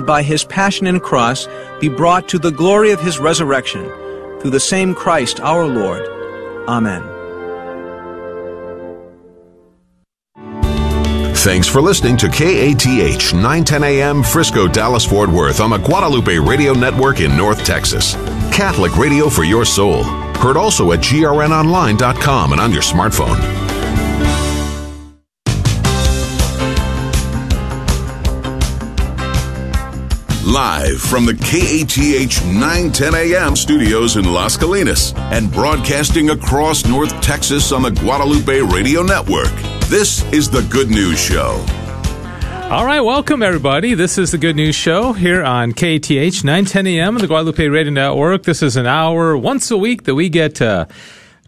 by his passion and cross be brought to the glory of his resurrection through the same Christ our Lord. Amen. Thanks for listening to KATH 910 AM Frisco, Dallas, Fort Worth on the Guadalupe Radio Network in North Texas. Catholic radio for your soul. Heard also at grnonline.com and on your smartphone. Live from the KATH 910 AM studios in Las Colinas and broadcasting across North Texas on the Guadalupe Radio Network. This is the Good News Show. All right, welcome everybody. This is the Good News Show here on KATH 910 AM on the Guadalupe Radio Network. This is an hour once a week that we get to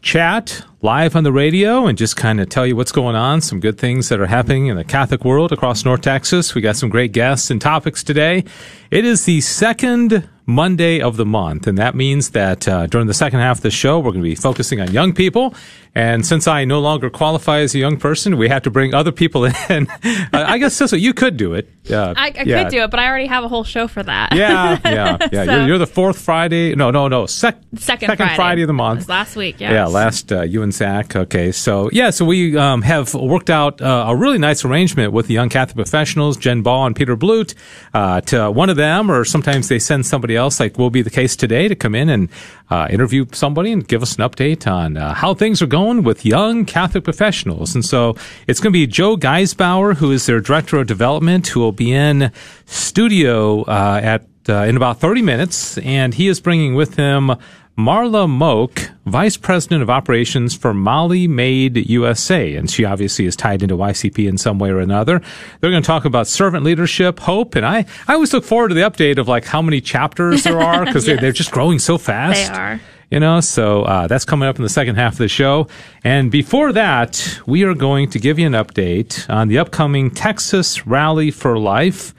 chat live on the radio and just kind of tell you what's going on, some good things that are happening in the Catholic world across North Texas. We got some great guests and topics today. It is the second Monday of the month, and that means that uh, during the second half of the show, we're going to be focusing on young people. And since I no longer qualify as a young person, we have to bring other people in. uh, I guess, Sissel, you could do it. Uh, I, I yeah. could do it, but I already have a whole show for that. Yeah, yeah, yeah. so, you're, you're, the fourth Friday. No, no, no. Sec- second, second Friday. Friday. of the month. last week, yes. Yeah, last uh, you and Zach. Okay, so yeah, so we um, have worked out uh, a really nice arrangement with the Young Catholic Professionals, Jen Baugh and Peter Blute. Uh, to one of them, or sometimes they send somebody else, like will be the case today, to come in and uh, interview somebody and give us an update on uh, how things are going with young Catholic professionals. And so it's going to be Joe Geisbauer, who is their director of development, who will be in studio uh, at uh, in about 30 minutes, and he is bringing with him Marla Moak, Vice President of Operations for Molly Maid USA. And she obviously is tied into YCP in some way or another. They're going to talk about servant leadership, hope. And I, I always look forward to the update of like how many chapters there are because yes. they're, they're just growing so fast. They are. You know, so uh, that's coming up in the second half of the show. And before that, we are going to give you an update on the upcoming Texas Rally for Life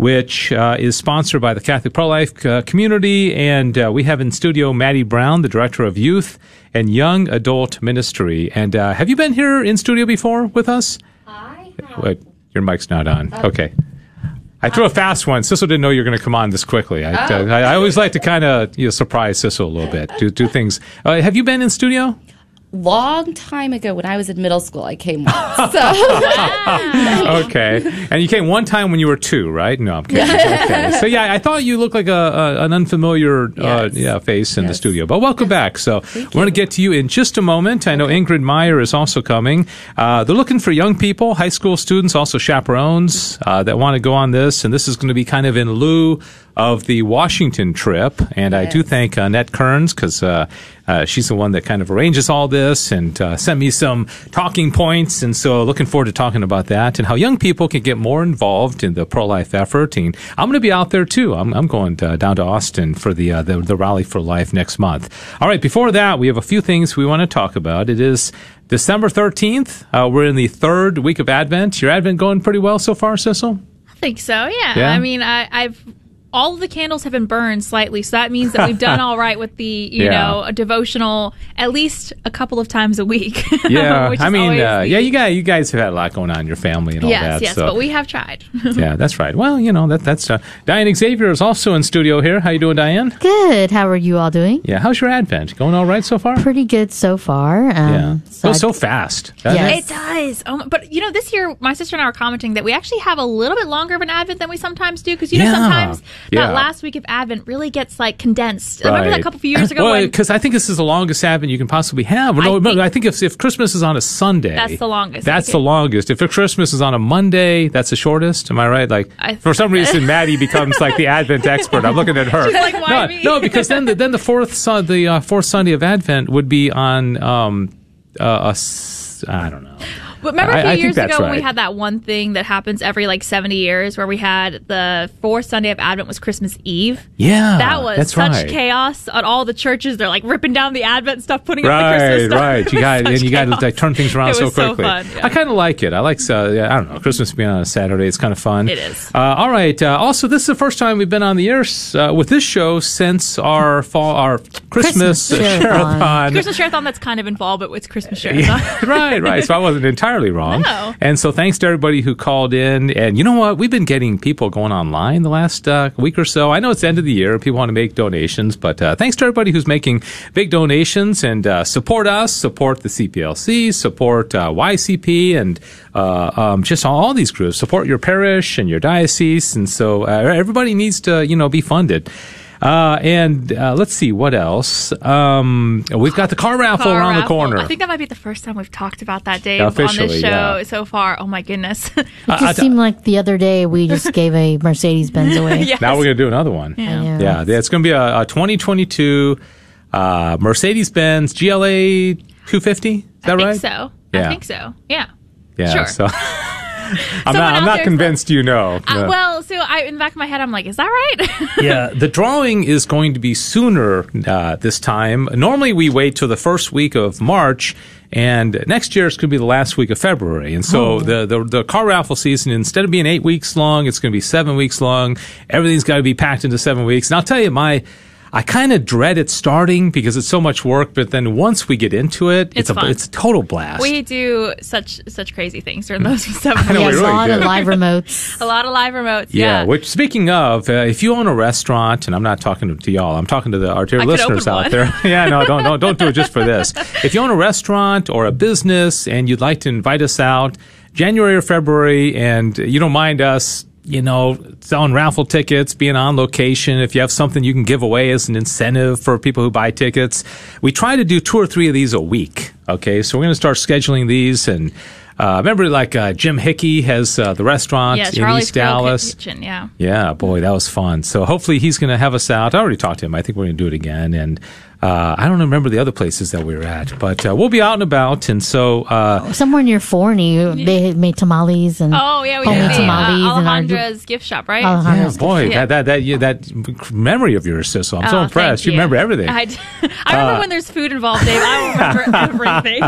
which uh, is sponsored by the Catholic Pro Life uh, community. And uh, we have in studio Maddie Brown, the Director of Youth and Young Adult Ministry. And uh, have you been here in studio before with us? I Wait, your mic's not on. Oh. Okay. I threw a fast one. Sissel didn't know you were going to come on this quickly. I, oh. I, I always like to kind of you know, surprise Sissel a little bit, do, do things. Uh, have you been in studio? Long time ago when I was in middle school. I came once. So. okay, and you came one time when you were two, right? No, I'm kidding. okay. So yeah, I thought you looked like a, a an unfamiliar uh, yes. uh, yeah face in yes. the studio, but welcome yes. back. So Thank we're going to get to you in just a moment. I know Ingrid Meyer is also coming. Uh, they're looking for young people, high school students, also chaperones uh, that want to go on this, and this is going to be kind of in lieu of the Washington trip. And. I do thank Annette Kearns because uh, uh, she's the one that kind of arranges all this and uh, sent me some talking points. And so looking forward to talking about that and how young people can get more involved in the pro life effort. And I'm going to be out there too. I'm, I'm going to, down to Austin for the, uh, the, the Rally for Life next month. All right. Before that, we have a few things we want to talk about. It is December 13th. Uh, we're in the third week of Advent. Your Advent going pretty well so far, Sissel? I think so. Yeah. yeah. I mean, I, I've all of the candles have been burned slightly, so that means that we've done all right with the you yeah. know a devotional at least a couple of times a week. Yeah, I mean, uh, yeah, you guys, you guys have had a lot going on in your family and all yes, that. Yes, so. but we have tried. yeah, that's right. Well, you know that that's uh, Diane Xavier is also in studio here. How you doing, Diane? Good. How are you all doing? Yeah. How's your Advent going? All right so far? Pretty good so far. Um, yeah. So Goes so fast. Yes. It? it does. Oh, but you know, this year my sister and I are commenting that we actually have a little bit longer of an Advent than we sometimes do because you know yeah. sometimes yeah. that last week of Advent really gets like condensed. Right. Remember that a couple few years ago? Well, because I think this is the longest Advent you can possibly have. No, I think, I think if, if Christmas is on a Sunday, that's the longest. That's the longest. If Christmas is on a Monday, that's the shortest. Am I right? Like I, for some reason, Maddie becomes like the Advent expert. I'm looking at her. Like, why no, no, because then the, then the fourth the uh, fourth Sunday of Advent would be on um, uh, a, I don't know. But remember a few I, I years ago right. when we had that one thing that happens every like 70 years where we had the fourth Sunday of Advent was Christmas Eve? Yeah. That was that's such right. chaos at all the churches. They're like ripping down the Advent stuff, putting right, up the Christmas stuff. Right, You got and you got to like, turn things around so quickly. So fun, yeah. I kind of like it. I like, uh, I don't know, Christmas being on a Saturday. It's kind of fun. It is. Uh, all right. Uh, also, this is the first time we've been on the air uh, with this show since our fall, our Christmas, Christmas share-a-thon. Christmas share-a-thon that's kind of involved, but it's Christmas share-a-thon. Yeah, right, right. So I wasn't entirely entirely wrong. No. And so thanks to everybody who called in. And you know what? We've been getting people going online the last uh, week or so. I know it's the end of the year. People want to make donations, but uh, thanks to everybody who's making big donations and uh, support us, support the CPLC, support uh, YCP, and uh, um, just all these groups. Support your parish and your diocese. And so uh, everybody needs to, you know, be funded. Uh, and uh, let's see what else. Um, we've got the car raffle Car around the corner. I think that might be the first time we've talked about that, Dave, Officially, on this show yeah. so far. Oh my goodness. It just I- seemed like the other day we just gave a Mercedes Benz away. yes. Now we're going to do another one. Yeah. Yeah. Yeah, it's going to be a, a 2022 uh, Mercedes Benz GLA 250. Is that I think right? so. Yeah. I think so. Yeah. Yeah. Sure. So I'm Someone not. I'm not there's convinced you know. Uh, Yeah. well, so I in the back of my head, I'm like, is that right? yeah, the drawing is going to be sooner uh, this time. Normally, we wait till the first week of March, and next year it's going to be the last week of February. And so the, the the car raffle season, instead of being eight weeks long, it's going to be seven weeks long. Everything's got to be packed into seven weeks. And I'll tell you, my I kind of dread it starting because it's so much work. But then once we get into it, It's a it's a total blast. we do such such crazy things during those seven know, We we have a really lot of live remotes. A lot of live remotes. Yeah, Yeah. which speaking of, uh, if you own a restaurant, and I'm not talking to, to y'all, I'm talking to the our dear I listeners out one. there. yeah, no, don't, don't don't do it just for this. If you own a restaurant or a business and you'd like to invite us out, January or February, and you don't mind us. You know, selling raffle tickets, being on location. If you have something you can give away as an incentive for people who buy tickets, we try to do two or three of these a week. Okay, so we're going to start scheduling these and. Uh, remember, like uh, Jim Hickey has uh, the restaurant yeah, in Charlie's East Grill Dallas. Kitchen. Yeah. Yeah, boy, that was fun. So hopefully he's going to have us out. I already talked to him. I think we're going to do it again. And uh, I don't remember the other places that we were at, but uh, we'll be out and about. And so, uh, Somewhere near Forney, they made tamales and Oh yeah, we homemade did the uh, tamales and our- Alejandra's gift shop, right? yeah, Alejandro's boy, Yeah. that that that yeah, that memory of yours, Sissel. I'm so Oh, impressed. thank You remember everything. I, d- I remember when there's food involved, Dave. I remember everything.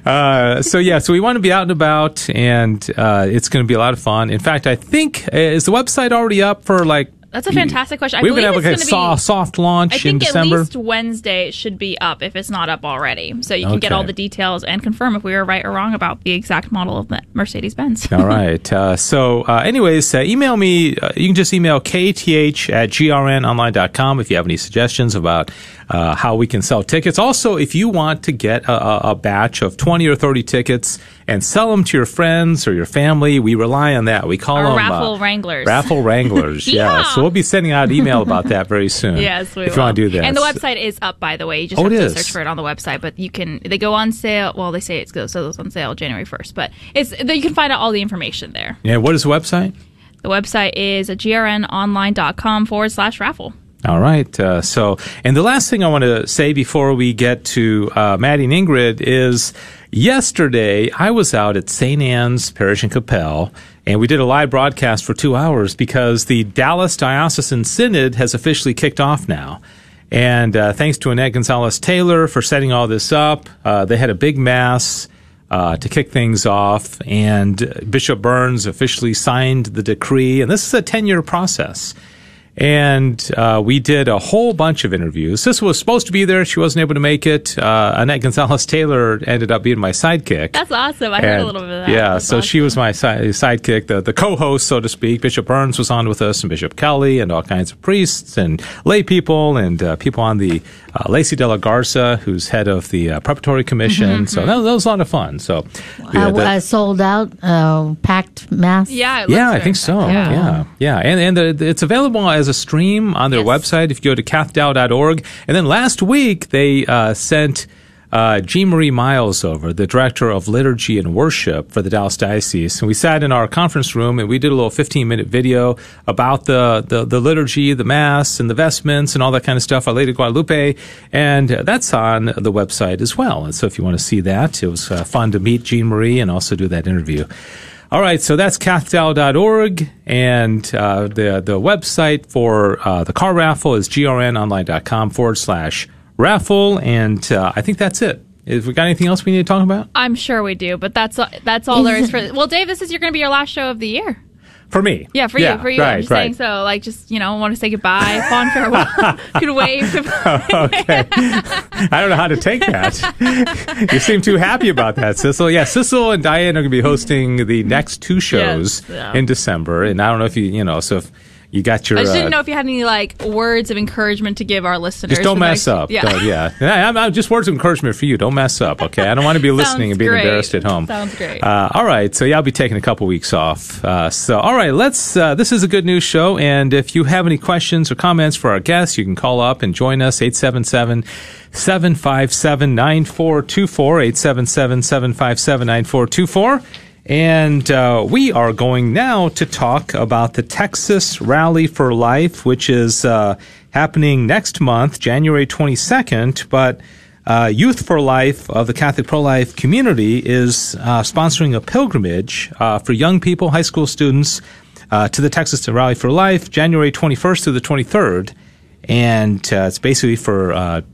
Uh, so yeah, so we want to be out and about, and uh, it's going to be a lot of fun. In fact, I think uh, is the website already up for like. That's a fantastic question. I we would believe have like a it's gonna so- be- soft launch I in think at least Wednesday should be up if it's not up already. So you can get all the details and confirm if we were right or wrong about the exact model of the Mercedes Benz. All right. Uh, so, uh, anyways, uh, email me. Uh, you can just email kth at grnonline.com if you have any suggestions about uh, how we can sell tickets. Also, if you want to get a, a, batch of 20 or 30 tickets and sell them to your friends or your family, we rely on that. We call Our them raffle uh, wranglers. Raffle wranglers. yeah. So we'll be sending out an email about that very soon. Yes, we if will. you want to do that. And the website is up, by the way. You just Oh, have to is? search for it on the website. But you can, they go on sale. Well, they say it goes, so on sale January 1st. But it's you can find out all the information there. Yeah. What is the website? The website is grnonline.com forward slash raffle. All right. Uh, so, and the last thing I want to say before we get to uh, Maddie and Ingrid is yesterday I was out at St. Anne's Parish in Coppell, and we did a live broadcast for two hours because the Dallas Diocesan Synod has officially kicked off now. And uh, thanks to Annette Gonzalez Taylor for setting all this up. Uh, they had a big mass uh, to kick things off, and Bishop Burns officially signed the decree. And this is a 10 year process. And uh, we did a whole bunch of interviews. This was supposed to be there. She wasn't able to make it. Uh, Annette Gonzalez Taylor ended up being my sidekick. That's awesome. I heard a little bit of that. Yeah, That's so she was my si- sidekick, the, the co-host, so to speak. Bishop Burns was on with us, and Bishop Kelly, and all kinds of priests and lay people, and uh, people on the uh, Lacey De La Garza, who's head of the uh, preparatory commission. Mm-hmm, So that, that was a lot of fun. So yeah, uh, the- uh, sold out, uh, packed mass. Yeah, it looks yeah, I think so. fun. Yeah, yeah, and and the, it's available as a stream on their Yes. website if you go to cathdal.org. And then last week they uh, sent uh, Jean Marie Miles over, the director of liturgy and worship for the Dallas Diocese, and we sat in our conference room and we did a little 15 minute video about the, the the liturgy, the mass, and the vestments and all that kind of stuff. Our Lady Guadalupe, and that's on the website as well. And so if you want to see that, it was uh, fun to meet Jean Marie and also do that interview. All right, so that's cathdal.org, and uh, the the website for uh, the car raffle is grnonline.com forward slash raffle, and uh, I think that's it. If we got anything else we need to talk about? I'm sure we do, but that's that's all there is for. Well, Dave, this is you're going to be your last show of the year. For me. Yeah, for yeah, you. For you. Right, I'm just right. saying so. Like, just, you know, want to say goodbye, fond farewell. Could wave. okay. I don't know how to take that. you seem too happy about that, Sissel. Yeah, Sissel and Diane are going to be hosting the next two shows Yes, yeah. in December. And I don't know if you, you know, so if you got your. I just didn't uh, know if you had any, like, words of encouragement to give our listeners. Just don't mess next- up. Yeah. Don't- yeah. Yeah, I'm, I'm- just words of encouragement for you. Don't mess up, okay? I don't want to be listening and being great. embarrassed at home. Sounds great. Uh, all right. So, yeah, I'll be taking a couple weeks off. Uh, so, all right, let's. Uh, this is a good news show. And if you have any questions or comments for our guests, you can call up and join us 877 757 9424. 877 757 9424. And uh, we are going now to talk about the Texas Rally for Life, which is uh, happening next month, January 22nd. But uh, Youth for Life of the Catholic Pro Life community is uh, sponsoring a pilgrimage uh, for young people, high school students, uh, to the Texas Rally for Life, January 21st through the 23rd. And it's basically for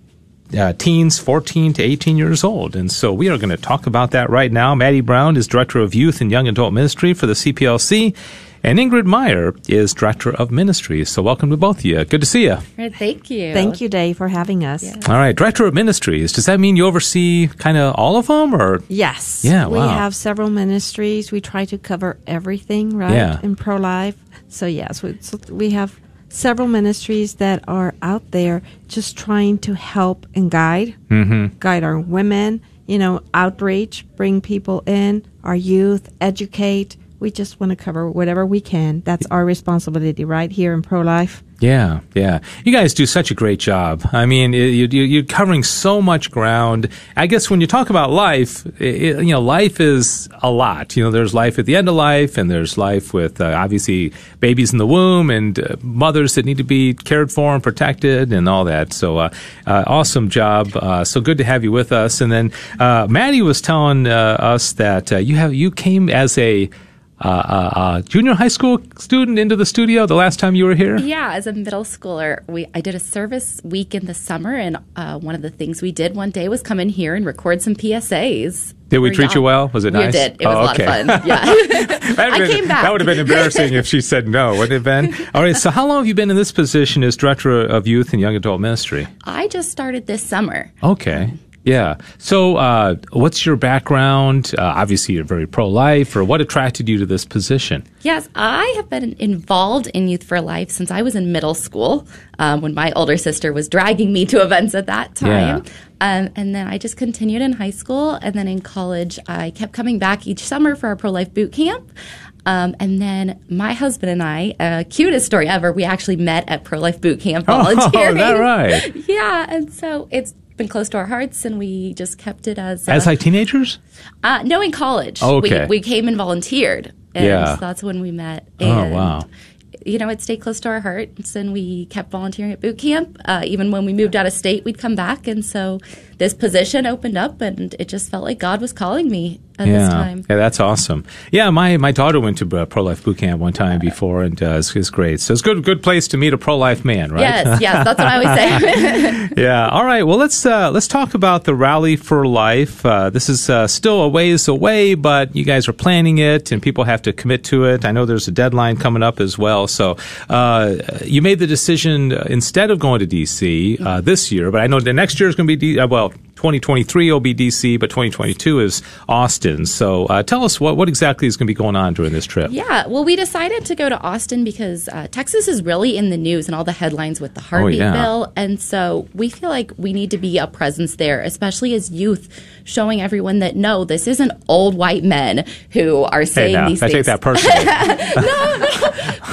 uh, teens 14 to 18 years old. And so we are going to talk about that right now. Maddie Brown is Director of Youth and Young Adult Ministry for the CPLC. And Ingrid Meyer is Director of Ministry. So welcome to both of you. Good to see you. Right, thank you. Thank you, Dave, for having us. All right, Director of Ministries. Does that mean you oversee kind of all of them or? Yes. Yeah, We wow. have several ministries. We try to cover everything, right? Yeah. In pro life. So, yes, we, so we have several ministries that are out there just trying to help and guide, Mm-hmm. guide our women, you know, outreach, bring people in, our youth, educate. We just want to cover whatever we can. That's our responsibility right here in pro life. Yeah, yeah. You guys do such a great job. I mean, you, you- you're covering so much ground. I guess when you talk about life, it, you know, life is a lot. You know, there's life at the end of life, and there's life with uh, obviously babies in the womb and uh, mothers that need to be cared for and protected and all that. So, uh, uh, awesome job. Uh, so good to have you with us. And then uh, Maddie was telling us that you have you came as a uh, uh, uh, junior high school student into the studio the last time you were here. Yeah, as a middle schooler, we I did a service week in the summer, and uh, one of the things we did one day was come in here and record some PSAs. Did we treat you y'all. well? Was it We nice? did. It was Oh, a lot okay. of fun. Yeah. I been- came back. That would have been embarrassing if she said no, wouldn't it been? All right, so how long have you been in this position as Director of Youth and Young Adult Ministry? I just started this summer. Okay. Yeah. So, uh, what's your background? Uh, obviously, you're very pro life, or what attracted you to this position? Yes, I have been involved in Youth for Life since I was in middle school um, when my older sister was dragging me to events at that time. Um, and then I just continued in high school. And then in college, I kept coming back each summer for our pro life boot camp. Um, and then my husband and I, uh, cutest story ever, we actually met at pro life boot camp Oh, volunteering. is that right? Yeah. And so it's been close to our hearts, and we just kept it as. As uh, like teenagers? uh, no, in college. Oh, okay. We, we came and volunteered. And Yeah. that's when we met. Oh, wow. You know, it stayed close to our hearts, and we kept volunteering at boot camp. Uh, even when we moved out of state, we'd come back. And so this position opened up, and it just felt like God was calling me at yeah. this time. Yeah, that's awesome. Yeah, my, my daughter went to uh, pro life boot camp one time before, and uh, it's, it's great. So it's good good place to meet a pro life man, right? Yes, yes, that's what I always say. Yeah. All right. Well, let's uh, let's talk about the Rally for Life. Uh, this is uh, still a ways away, but you guys are planning it, and people have to commit to it. I know there's a deadline coming up as well. So uh, you made the decision instead of going to DC uh, this year, but I know the next year is going to be D- uh, well. 2023 will be DC, but 2022 is Austin. So uh, tell us what, what exactly is going to be going on during this trip. Yeah, well, we decided to go to Austin because uh, Texas is really in the news and all the headlines with the heartbeat Oh, yeah. bill. And so we feel like we need to be a presence there, especially as youth, showing everyone that no, this isn't old white men who are Hey, saying these I things. I take that personally. No, no.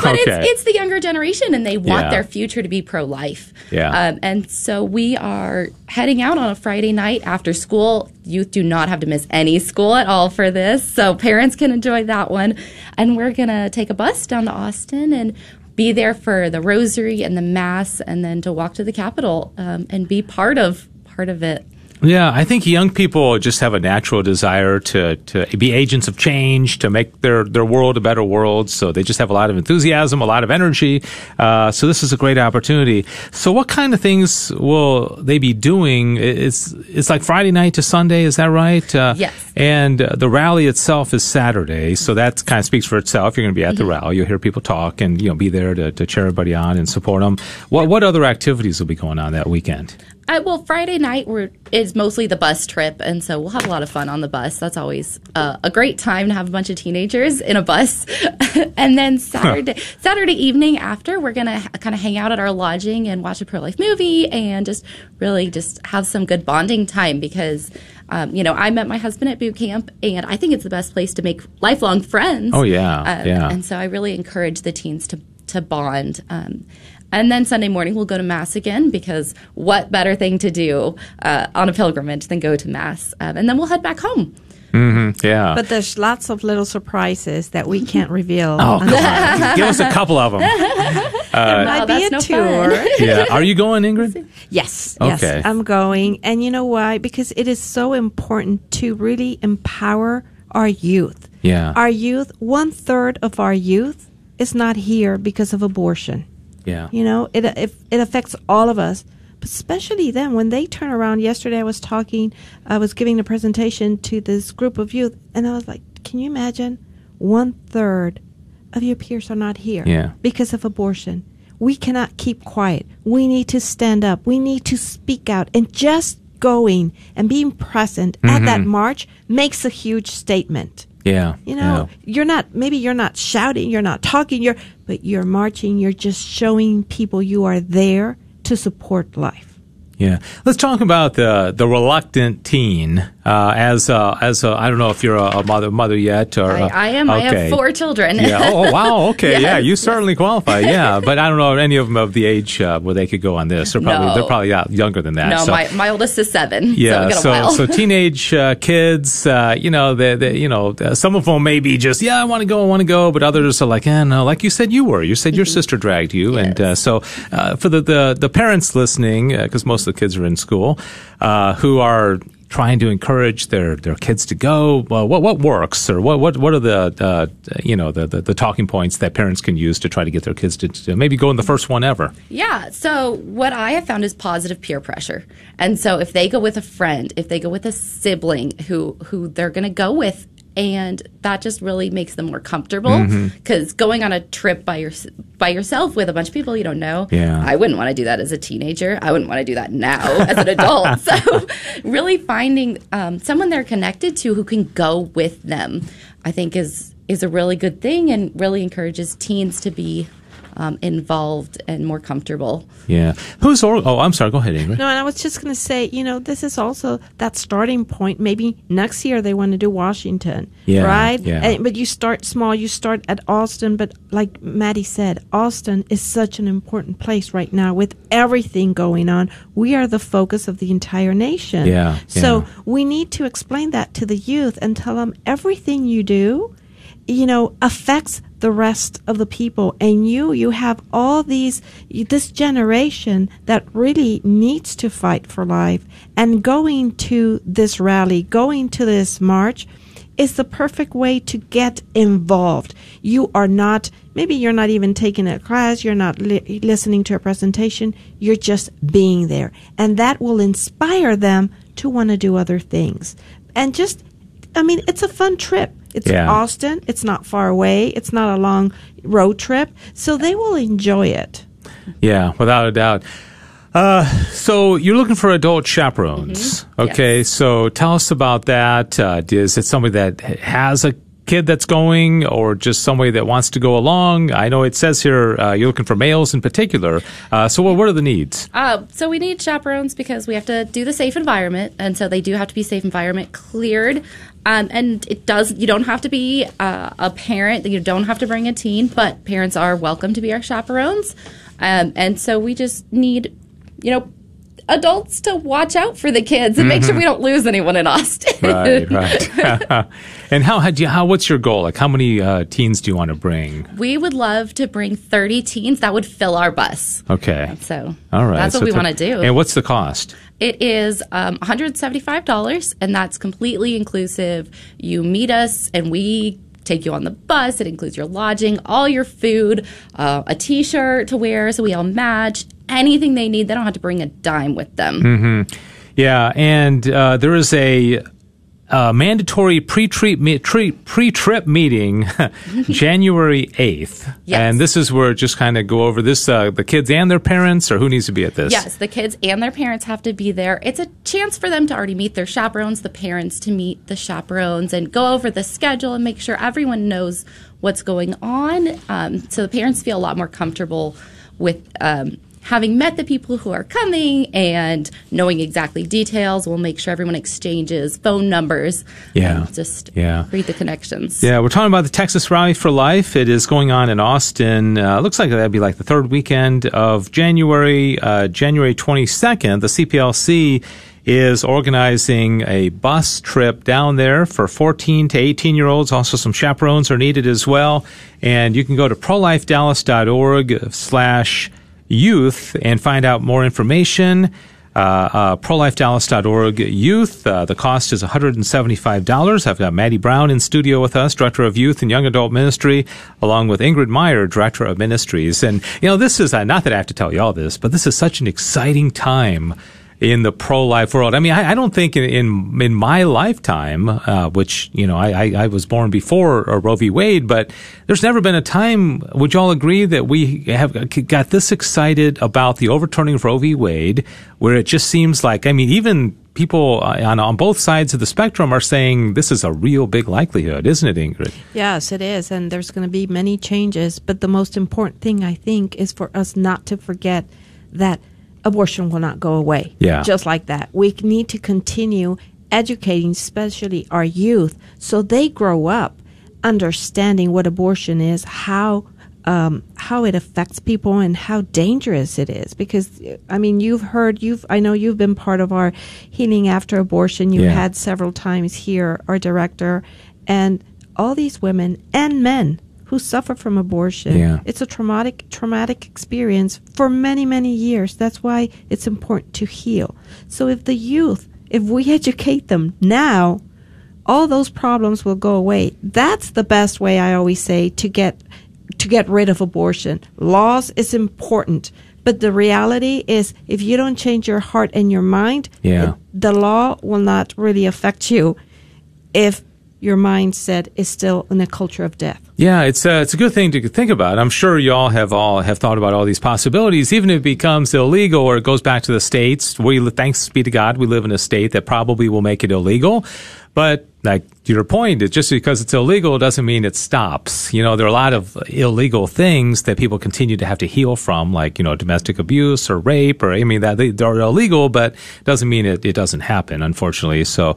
But Okay. it's, it's the younger generation and they want Yeah. their future to be pro life. Yeah. Um, and so we are heading out on a Friday night after school. Youth do not have to miss any school at all for this. So parents can enjoy that one. And we're going to take a bus down to Austin and be there for the rosary and the mass and then to walk to the Capitol um, and be part of part of it. Yeah, I think young people just have a natural desire to, to be agents of change, to make their, their world a better world. So they just have a lot of enthusiasm, a lot of energy. Uh, so this is a great opportunity. So what kind of things will they be doing? It's, it's like Friday night to Sunday, is that right? Uh, yes. And uh, the rally itself is Saturday, so that kind of speaks for itself. You're going to be at the mm-hmm. rally. You'll hear people talk and, you know, be there to, to cheer everybody on and support them. What, what other activities will be going on that weekend? Uh, well, Friday night we're, is mostly the bus trip, and so we'll have a lot of fun on the bus. That's always uh, a great time to have a bunch of teenagers in a bus. and then Saturday huh. Saturday evening after, we're gonna ha- kind of hang out at our lodging and watch a pro life movie and just really just have some good bonding time because. Um, you know, I met my husband at boot camp, and I think it's the best place to make lifelong friends. Oh yeah, um, yeah. And so I really encourage the teens to to bond. Um, and then Sunday morning, we'll go to Mass again because what better thing to do uh, on a pilgrimage than go to Mass? Um, and then we'll head back home. Mm-hmm, yeah. But there's lots of little surprises that we can't reveal. Oh, Give us a couple of them. Uh, might be a no tour. yeah. Are you going, Ingrid? Yes. Okay. Yes, I'm going. And you know why? Because it is so important to really empower our youth. Yeah. Our youth, one third of our youth is not here because of abortion. Yeah. You know, it, it, it affects all of us, but especially then when they turn around. Yesterday I was talking, I was giving a presentation to this group of youth, and I was like, can you imagine? One third of your peers are not here yeah. because of abortion. We cannot keep quiet. We need to stand up. We need to speak out. And just going and being present mm-hmm. at that mm-hmm. march makes a huge statement. Yeah. You know, yeah. you're not, maybe you're not shouting, you're not talking, you're, but you're marching, you're just showing people you are there to support life. Yeah, let's talk about the the reluctant teen. Uh, as uh, as I don't know if you're a, mother mother yet or I, I am. Okay. I have four children. yeah. Oh, wow. Okay. yes, yeah. You certainly qualify. Yeah. But I don't know any of them of the age uh, where they could go on this. They're probably no. they're probably younger than that. No, so. my, my oldest is seven. Yeah. So so, so, teenage uh, kids. Uh, you know, they, they you know some of them may be just yeah I want to go I want to go, but others are like eh no like you said you were you said your mm-hmm. sister dragged you yes. and so for the, the the parents listening because most of the kids are in school uh, who are trying to encourage their, their kids to go? Well, what what works, or what what what are the uh, you know the, the, the talking points that parents can use to try to get their kids to, to, maybe go in the first one ever? Yeah. So what I have found is positive peer pressure, and so if they go with a friend, if they go with a sibling who who they're going to go with and that just really makes them more comfortable because mm-hmm. going on a trip by your by yourself with a bunch of people you don't know yeah. i wouldn't want to do that as a teenager i wouldn't want to do that now as an adult so really finding um, someone they're connected to who can go with them i think is is a really good thing and really encourages teens to be um, involved and more comfortable. Yeah. Who's or- oh, I'm sorry. Go ahead, Ingrid. No, and I was just going to say, you know, this is also that starting point. Maybe next year they want to do Washington, yeah, right? Yeah. And, but you start small. You start at Austin, but like Maddie said, Austin is such an important place right now with everything going on. We are the focus of the entire nation. Yeah. So yeah. we need to explain that to the youth and tell them everything you do you know, affects the rest of the people. And you, you have all these, this generation that really needs to fight for life. And going to this rally, going to this march, is the perfect way to get involved. You are not, maybe you're not even taking a class, you're not li- listening to a presentation, you're just being there. And that will inspire them to want to do other things. And just, I mean, it's a fun trip. It's yeah. Austin. It's not far away. It's not a long road trip. So they will enjoy it. Yeah, without a doubt. Uh, so you're looking for adult chaperones. Mm-hmm. Okay, yes. so tell us about that. Uh, is it somebody that has a kid that's going or just somebody that wants to go along? I know it says here uh, you're looking for males in particular. Uh, so, what, what are the needs? Uh, so, we need chaperones because we have to do the safe environment. And so, they do have to be safe environment cleared. Um, and it does, you don't have to be uh, a parent, you don't have to bring a teen, but parents are welcome to be our chaperones. Um, and so, we just need, you know, adults to watch out for the kids and mm-hmm. make sure mm-hmm. we don't lose anyone in Austin. right, right. and how, how, you, how, what's your goal? Like, how many uh, teens do you want to bring? We would love to bring 30 teens. That would fill our bus. Okay. So, all right. That's what so we want to do. And what's the cost? It is um, $175, and that's completely inclusive. You meet us, and we take you on the bus. It includes your lodging, all your food, uh, a T-shirt to wear, so we all match. Anything they need, they don't have to bring a dime with them. Mm-hmm. Yeah, and uh, there is a uh, mandatory pre-trip, pre-trip meeting January 8th. Yes. And this is where just kind of go over this, uh, the kids and their parents, or who needs to be at this? Yes, the kids and their parents have to be there. It's a chance for them to already meet their chaperones, the parents to meet the chaperones, and go over the schedule and make sure everyone knows what's going on. Um, so the parents feel a lot more comfortable with um, having met the people who are coming and knowing exactly details, we'll make sure everyone exchanges phone numbers. Yeah. just yeah. read the connections. Yeah, we're talking about the Texas Rally for Life. It is going on in Austin. Uh, looks like that'd be like the third weekend of January, uh, January 22nd. The CPLC is organizing a bus trip down there for 14 to 18 year olds. Also, some chaperones are needed as well. And you can go to prolifedallas.org slash youth and find out more information. Uh, uh, prolifedallas.org youth. Uh, the cost is $175. I've got Maddie Brown in studio with us, Director of Youth and Young Adult Ministry, along with Ingrid Meyer, Director of Ministries. And, you know, this is, uh, not that I have to tell you all this, but this is such an exciting time in the pro life world. I mean, I, I don't think in, in, in my lifetime, uh, which you know, I, I, I, was born before uh, Roe v. Wade, but there's never been a time. Would you all agree that we have got this excited about the overturning of Roe v. Wade, where it just seems like, I mean, even people on on both sides of the spectrum are saying this is a real big likelihood, isn't it, Ingrid? Yes, it is, and there's going to be many changes. But the most important thing, I think, is for us not to forget that abortion will not go away. Yeah. Just like that. We need to continue educating, especially our youth, so they grow up understanding what abortion is, how um, how it affects people, and how dangerous it is. Because I mean, you've heard, you've I know you've been part of our healing after abortion. You yeah. had several times here, our director, and all these women and men who suffer from abortion. Yeah. It's a traumatic traumatic experience for many many years. That's why it's important to heal. So if the youth, if we educate them now, all those problems will go away. That's the best way I always say to get to get rid of abortion. Laws is important, but the reality is if you don't change your heart and your mind, yeah. the law will not really affect you if your mindset is still in a culture of death. Yeah, it's a, uh, it's a good thing to think about. I'm sure y'all have all have thought about all these possibilities. Even if it becomes illegal or it goes back to the states, we thanks be to God, we live in a state that probably will make it illegal. But like your point, it's just because it's illegal doesn't mean it stops. You know, there are a lot of illegal things that people continue to have to heal from, like you know, domestic abuse or rape, or I mean that they, they're illegal, but doesn't mean it, it doesn't happen, unfortunately. So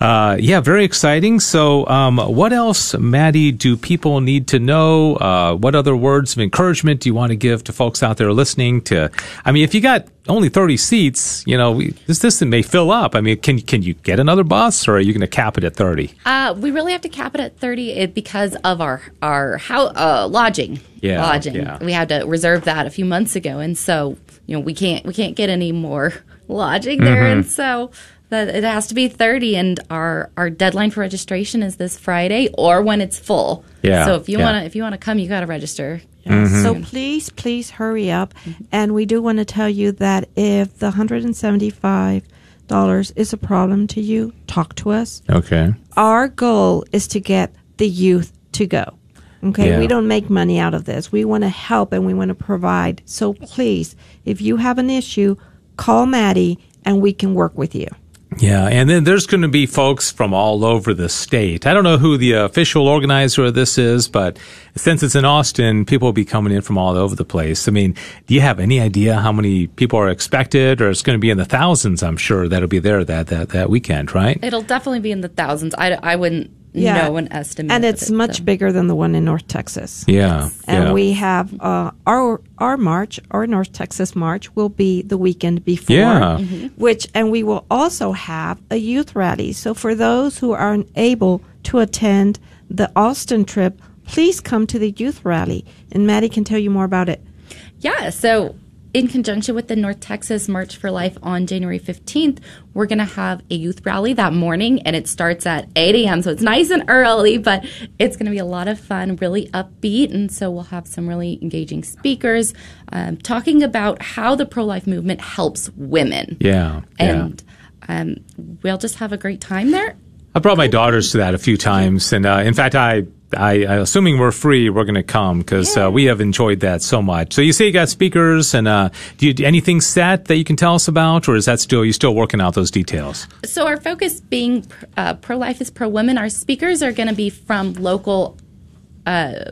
uh, yeah, very exciting. So, um, what else, Maddie, do people need to know? Uh, what other words of encouragement do you want to give to folks out there listening? To, I mean, if you got only thirty seats, you know, we, this this may fill up. I mean, can can you get another bus, or are you going to cap it at thirty? Uh, we really have to cap it at thirty because of our our how uh, lodging. Yeah, lodging. Yeah. We had to reserve that a few months ago, and so you know we can't we can't get any more lodging there, mm-hmm. and so that it has to be 30 and our our deadline for registration is this Friday or when it's full. Yeah. So if you yeah. want to if you want to come you got to register. Mm-hmm. So please please hurry up mm-hmm. and we do want to tell you that if the 175 dollars is a problem to you, talk to us. Okay. Our goal is to get the youth to go. Okay, yeah. we don't make money out of this. We want to help and we want to provide. So please, if you have an issue, call Maddie and we can work with you. Yeah, and then there's going to be folks from all over the state. I don't know who the official organizer of this is, but since it's in Austin, people will be coming in from all over the place. I mean, do you have any idea how many people are expected, or it's going to be in the thousands? I'm sure that'll be there that that that weekend, right? It'll definitely be in the thousands. I, I wouldn't yeah. no one estimated. And it's it, much so. bigger than the one in North Texas. Yeah. And yeah. we have uh, our our march, our North Texas march, will be the weekend before. Yeah. Mm-hmm. Which and we will also have a youth rally. So for those who are unable to attend the Austin trip, please come to the youth rally, and Maddie can tell you more about it. Yeah. So in conjunction with the North Texas March for Life on January 15th, we're going to have a youth rally that morning and it starts at 8 a.m. So it's nice and early, but it's going to be a lot of fun, really upbeat. And so we'll have some really engaging speakers um, talking about how the pro life movement helps women. Yeah. And yeah. Um, we'll just have a great time there. I brought my daughters to that a few times. And uh, in fact, I I, assuming we're free, we're going to come because yeah. uh, we have enjoyed that so much. So you say you got speakers, and uh, do you anything set that you can tell us about, or is that still you still working out those details? So our focus being uh, pro life is pro women. Our speakers are going to be from local uh,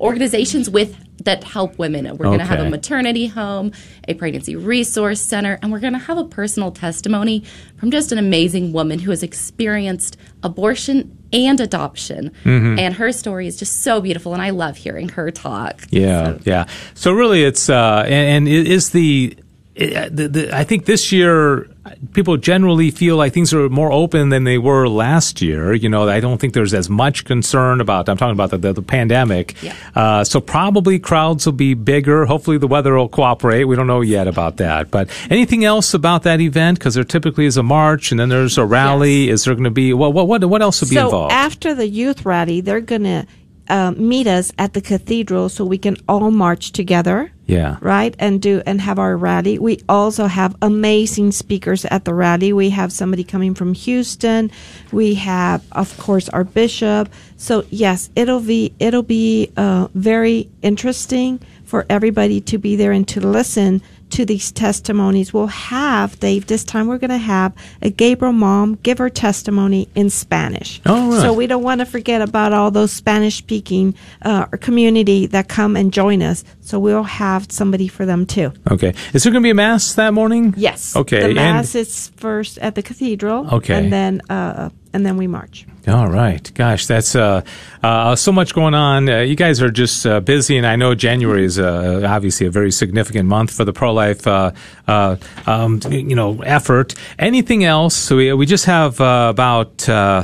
organizations with that help women. We're going to have a maternity home, a pregnancy resource center, and we're going to have a personal testimony from just an amazing woman who has experienced abortion and adoption. Mm-hmm. And her story is just so beautiful, and I love hearing her talk. Yeah, so. yeah. So really, it's uh, and, and is the the, the, I think this year people generally feel like things are more open than they were last year. You know, I don't think there's as much concern about. I'm talking about the, the, the pandemic. Yeah. Uh, so probably crowds will be bigger. Hopefully the weather will cooperate. We don't know yet about that. But anything else about that event? Because there typically is a march and then there's a rally. Yes. Is there going to be what what what what else will be so involved? after the youth rally, they're going to uh, meet us at the cathedral so we can all march together. Yeah. Right? And do and have our rally. We also have amazing speakers at the rally. We have somebody coming from Houston. We have of course our bishop. So yes, it'll be it'll be uh, very interesting for everybody to be there and to listen to these testimonies. We'll have, Dave, this time we're going to have a Gabriel mom give her testimony in Spanish. Oh, right. So we don't want to forget about all those Spanish speaking uh, community that come and join us. So we'll have somebody for them too. Okay. Is there going to be a mass that morning? Yes. Okay. The mass and is first at the cathedral. Okay. And then, uh, and then we march. All right. Gosh, that's uh, uh, so much going on. Uh, you guys are just uh, busy, and I know January is uh, obviously a very significant month for the pro life, uh, um, you know, effort. Anything else? So we, we just have about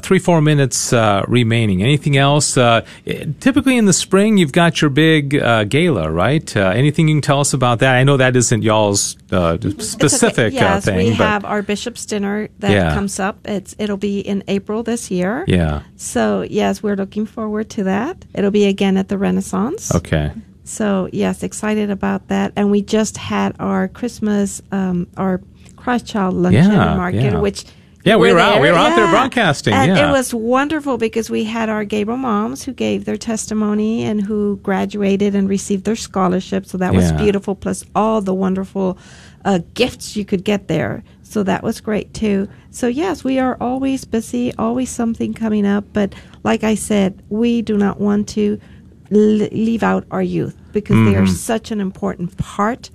three, four minutes remaining. Anything else? typically in the spring, you've got your big gala, right? anything you can tell us about that? I know that isn't y'all's specific okay. yes, thing. we but have our bishop's dinner that yeah. comes up. It's it'll be in April this year. Yeah. So, yes, we're looking forward to that. It'll be again at the Renaissance. Okay. So, yes, excited about that. And we just had our Christmas, um, our Christ Child luncheon yeah, market, yeah. which yeah, we were there. out. We were yeah. out there broadcasting. And yeah. it was wonderful because we had our Gabriel moms who gave their testimony and who graduated and received their scholarship. So that was yeah. beautiful. Plus all the wonderful uh, gifts you could get there. So that was great too. So yes, we are always busy, always something coming up. But like I said, we do not want to l- leave out our youth because mm-hmm. they are such an important part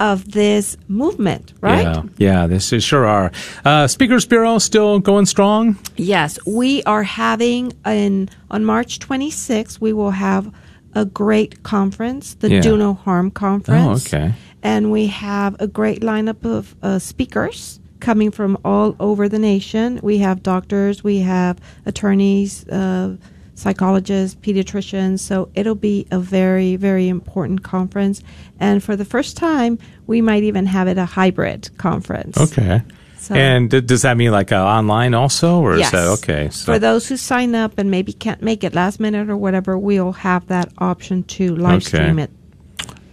of this movement, right? Yeah, yeah, this is sure are. Uh, Speakers Bureau still going strong. Yes, we are having in on March 26th. We will have a great conference, the yeah. Do No Harm conference. Oh, okay. And we have a great lineup of uh, speakers coming from all over the nation. We have doctors, we have attorneys. Uh, psychologists, pediatricians. So it'll be a very, very important conference. And for the first time, we might even have it a hybrid conference. Okay. So, and d- does that mean like uh, online also, or yes. is that okay? So. For those who sign up and maybe can't make it last minute or whatever, we'll have that option to live okay. stream it.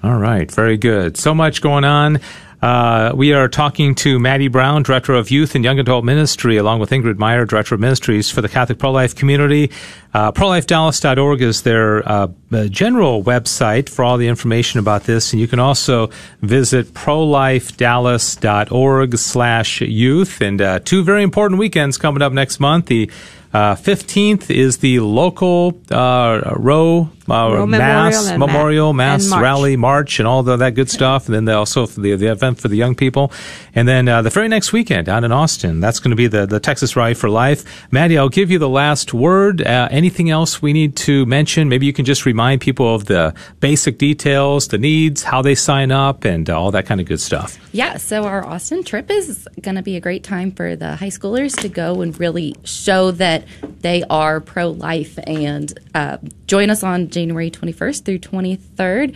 All right, very good. So much going on. Uh, we are talking to Maddie Brown, Director of Youth and Young Adult Ministry, along with Ingrid Meyer, Director of Ministries for the Catholic Pro-Life Community. Uh, ProLifeDallas.org is their uh, general website for all the information about this, and you can also visit ProLifeDallas.org slash youth. And uh, two very important weekends coming up next month. The uh, 15th is the local uh, Roe uh, mass, memorial, memorial mass march. rally, march, and all the, that good stuff. And then also the, the event for the young people. And then uh, the very next weekend out in Austin, that's going to be the, the Texas Rally for Life. Maddie, I'll give you the last word. Uh, anything else we need to mention? Maybe you can just remind people of the basic details, the needs, how they sign up, and uh, all that kind of good stuff. Yeah, so our Austin trip is going to be a great time for the high schoolers to go and really show that they are pro life and uh, join us on January 21st through 23rd.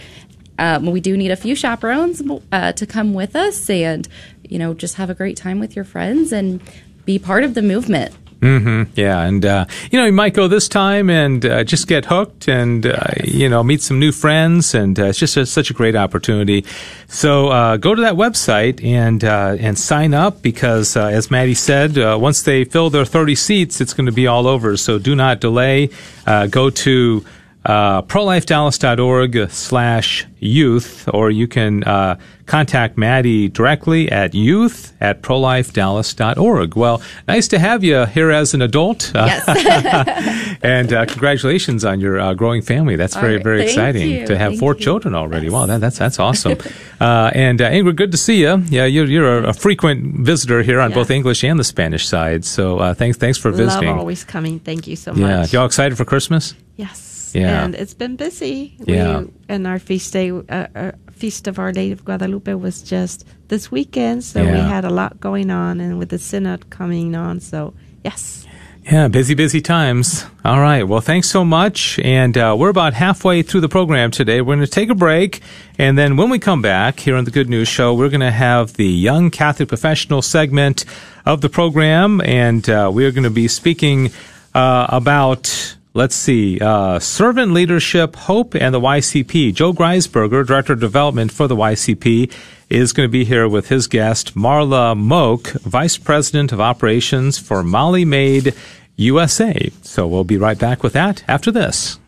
Um, we do need a few chaperones uh, to come with us and, you know, just have a great time with your friends and be part of the movement. Mm-hmm. Yeah, and uh, you know you might go this time and uh, just get hooked, and uh, you know meet some new friends, and uh, it's just a, such a great opportunity. So uh, go to that website and uh, and sign up because, as Maddie said, once they fill their thirty seats, it's going to be all over. So do not delay. go to uh, prolifedallas.org slash youth, or you can uh, contact Maddie directly at youth at prolifedallas.org. Well, nice to have you here as an adult. Yes. and uh, congratulations on your uh, growing family. That's very, right. very Thank exciting you. to have Thank four you. children already. Yes. Wow, that, that's that's awesome. Uh, and uh, Ingrid, good to see you. Yeah, you're, you're a, a frequent visitor here on both English and the Spanish side. So uh, thanks thanks for visiting. Love always coming. Thank you so much. yeah. Y'all excited for Christmas? Yes. Yeah. And it's been busy. Yeah. We, and our feast day, uh, uh, Feast of Our Lady of Guadalupe was just this weekend. So we had a lot going on and with the synod coming on. So, yes. Yeah, busy, busy times. All right. Well, thanks so much. And uh, we're about halfway through the program today. We're going to take a break. And then when we come back here on the Good News Show, we're going to have the Young Catholic Professional segment of the program. And uh, we're going to be speaking uh, about. Let's see, uh, servant leadership, hope, and the YCP. Joe Greisberger, Director of Development for the YCP, is going to be here with his guest, Marla Moak, Vice President of Operations for Molly Maid USA. So we'll be right back with that after this.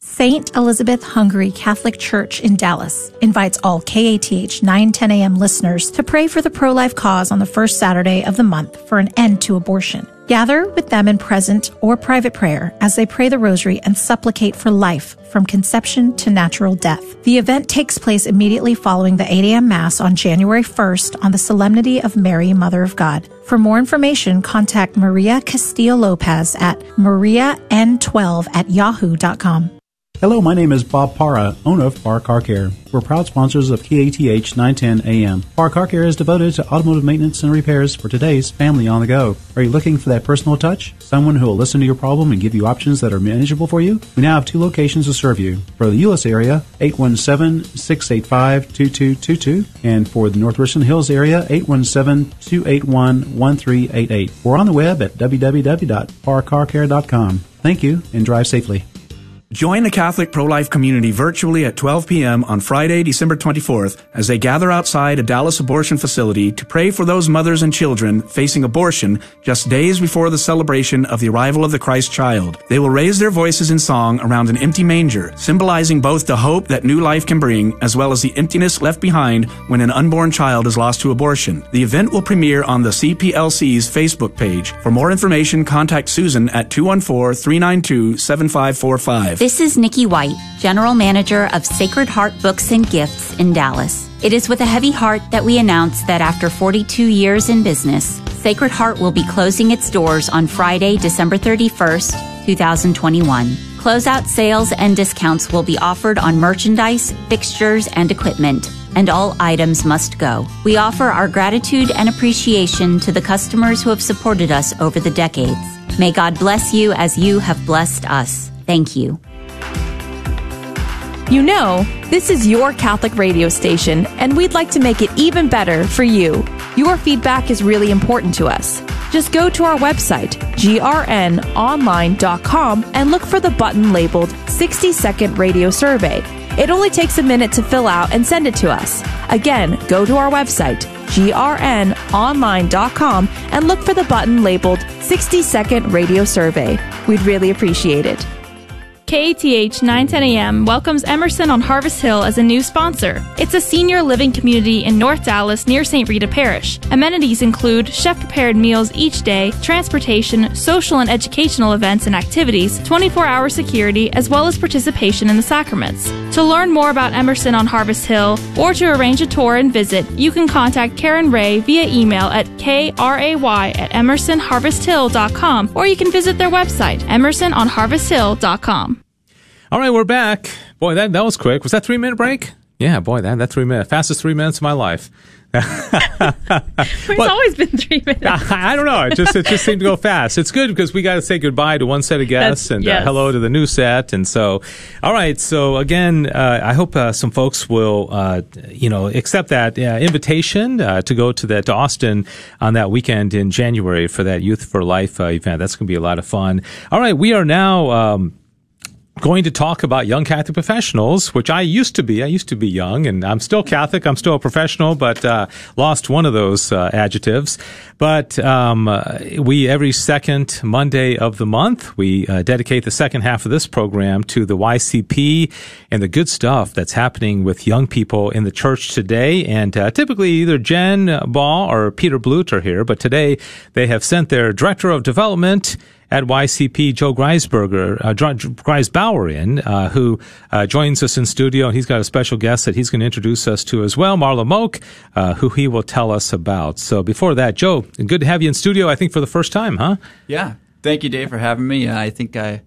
St. Elizabeth Hungary Catholic Church in Dallas invites all KATH 910 a.m. listeners to pray for the pro life cause on the first Saturday of the month for an end to abortion. Gather with them in present or private prayer as they pray the rosary and supplicate for life from conception to natural death. The event takes place immediately following the 8 a.m. Mass on January 1st on the Solemnity of Mary, Mother of God. For more information, contact Maria Castillo Lopez at marian12 at yahoo.com. Hello, my name is Bob Para, owner of Par Car Care. We're proud sponsors of KATH 910 AM. Par Car Care is devoted to automotive maintenance and repairs for today's family on the go. Are you looking for that personal touch? Someone who will listen to your problem and give you options that are manageable for you? We now have two locations to serve you. For the Euless area, 817-685-2222, and for the North Richland Hills area, 817-281-1388. We're on the web at www.parcarcare.com. Thank you and drive safely. Join the Catholic pro-life community virtually at 12 p.m. on Friday, December 24th as they gather outside a Dallas abortion facility to pray for those mothers and children facing abortion just days before the celebration of the arrival of the Christ child. They will raise their voices in song around an empty manger, symbolizing both the hope that new life can bring as well as the emptiness left behind when an unborn child is lost to abortion. The event will premiere on the CPLC's Facebook page. For more information, contact Susan at 214-392-7545. This is Nikki White, General Manager of Sacred Heart Books and Gifts in Dallas. It is with a heavy heart that we announce that after 42 years in business, Sacred Heart will be closing its doors on Friday, December 31st, 2021. Closeout sales and discounts will be offered on merchandise, fixtures, and equipment, and all items must go. We offer our gratitude and appreciation to the customers who have supported us over the decades. May God bless you as you have blessed us. Thank you. You know, this is your Catholic radio station, and we'd like to make it even better for you. Your feedback is really important to us. Just go to our website, grnonline.com, and look for the button labeled 60 Second Radio Survey. It only takes a minute to fill out and send it to us. Again, go to our website, grnonline.com, and look for the button labeled 60 Second Radio Survey. We'd really appreciate it. KATH 910 AM welcomes Emerson on Harvest Hill as a new sponsor. It's a senior living community in North Dallas near St. Rita Parish. Amenities include chef prepared meals each day, transportation, social and educational events and activities, 24 hour security, as well as participation in the sacraments. To learn more about Emerson on Harvest Hill or to arrange a tour and visit, you can contact Karen Ray via email at kray at emersonharvesthill.com or you can visit their website, emersononharvesthill.com. All right, we're back. Boy, that, that was quick. Was that three minute break? Yeah, boy, that, that three minutes, fastest three minutes of my life. it's always been three minutes. I, I, don't know. It just it just seemed to go fast. It's good because we got to say goodbye to one set of guests That's, and uh, yes. uh, hello to the new set. And so, all right. So again, uh, I hope uh, some folks will uh, you know accept that uh, invitation to go to that to Austin on that weekend in January for that Youth for Life event. That's going to be a lot of fun. All right, we are now. Um, going to talk about young Catholic professionals, which I used to be. I used to be young, and I'm still Catholic. I'm still a professional, but uh, lost one of those uh, adjectives. But um, uh, we every second Monday of the month we uh, dedicate the second half of this program to the YCP and the good stuff that's happening with young people in the church today. And uh, typically, either Jen Baugh or Peter Blute are here, but today they have sent their director of development at YCP, Joe Greisberger, uh, Greisbauer in, uh, who uh, joins us in studio. He's got a special guest that he's going to introduce us to as well, Marla Moak, uh, who he will tell us about. So before that, Joe, good to have you in studio, I think, for the first time, huh? Yeah. Thank you, Dave, for having me. I think I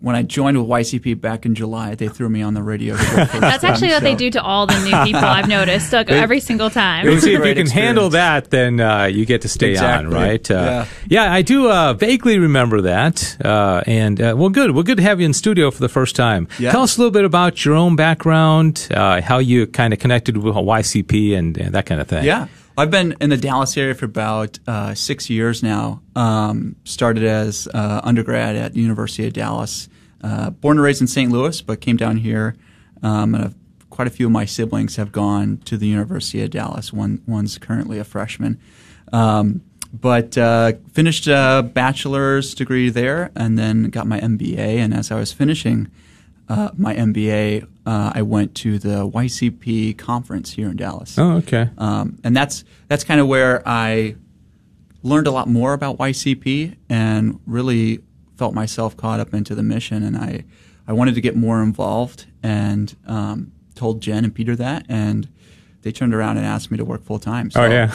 when I joined with YCP back in July, they threw me on the radio. That's actually what so. they do to all the new people I've noticed like, every single time. see if you can experience. handle that, then uh, you get to stay exactly. on, right? Uh, yeah. yeah, I do uh, vaguely remember that. Uh, and uh, well, good. Well, good to have you in studio for the first time. Yeah. Tell us a little bit about your own background, uh, how you kind of connected with YCP, and, and that kind of thing. Yeah. I've been in the Dallas area for about uh, six years now. Um, started as uh, undergrad at University of Dallas. Uh, born and raised in St. Louis, but came down here. Um, and I've, quite a few of my siblings have gone to the University of Dallas. One one's currently a freshman. Um, but uh, finished a bachelor's degree there, and then got my MBA. And as I was finishing uh, my MBA, uh, I went to the YCP conference here in Dallas. Oh, okay. Um, and that's that's kind of where I learned a lot more about YCP and really felt myself caught up into the mission. And I I wanted to get more involved and um, told Jen and Peter that and they turned around and asked me to work full time. So oh yeah,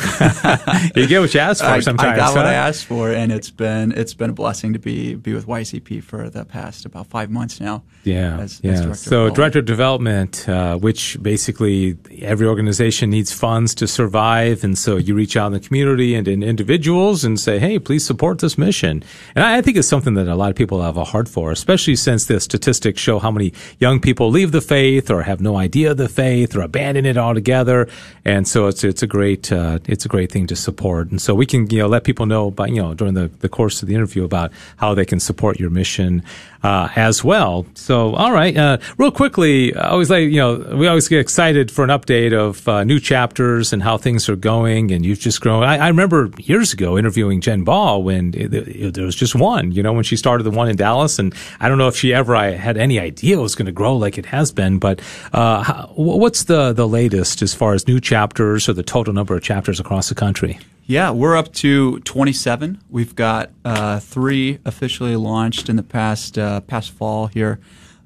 you get what you ask for I, sometimes. I got huh? what I asked for, and it's been it's been a blessing to be be with YCP for the past about five months now. Yeah, as, yeah. As director so director of development, uh, which basically every organization needs funds to survive, and so you reach out in the community and in individuals and say, hey, please support this mission. And I, I think it's something that a lot of people have a heart for, especially since the statistics show how many young people leave the faith or have no idea of the faith or abandon it altogether together, and so it's it's a great uh, it's a great thing to support. And so we can you know let people know about you know during the, the course of the interview about how they can support your mission uh, as well. So all right, uh, real quickly, I always like you know we always get excited for an update of uh, new chapters and how things are going, and you've just grown. I, I remember years ago interviewing Jen Baugh when it, it, there was just one, you know, when she started the one in Dallas, and I don't know if she ever I had any idea it was going to grow like it has been, but uh, how, what's the the latest as far far as new chapters or the total number of chapters across the country? Yeah, we're up to 27. We've got uh, three officially launched in the past uh, past fall here,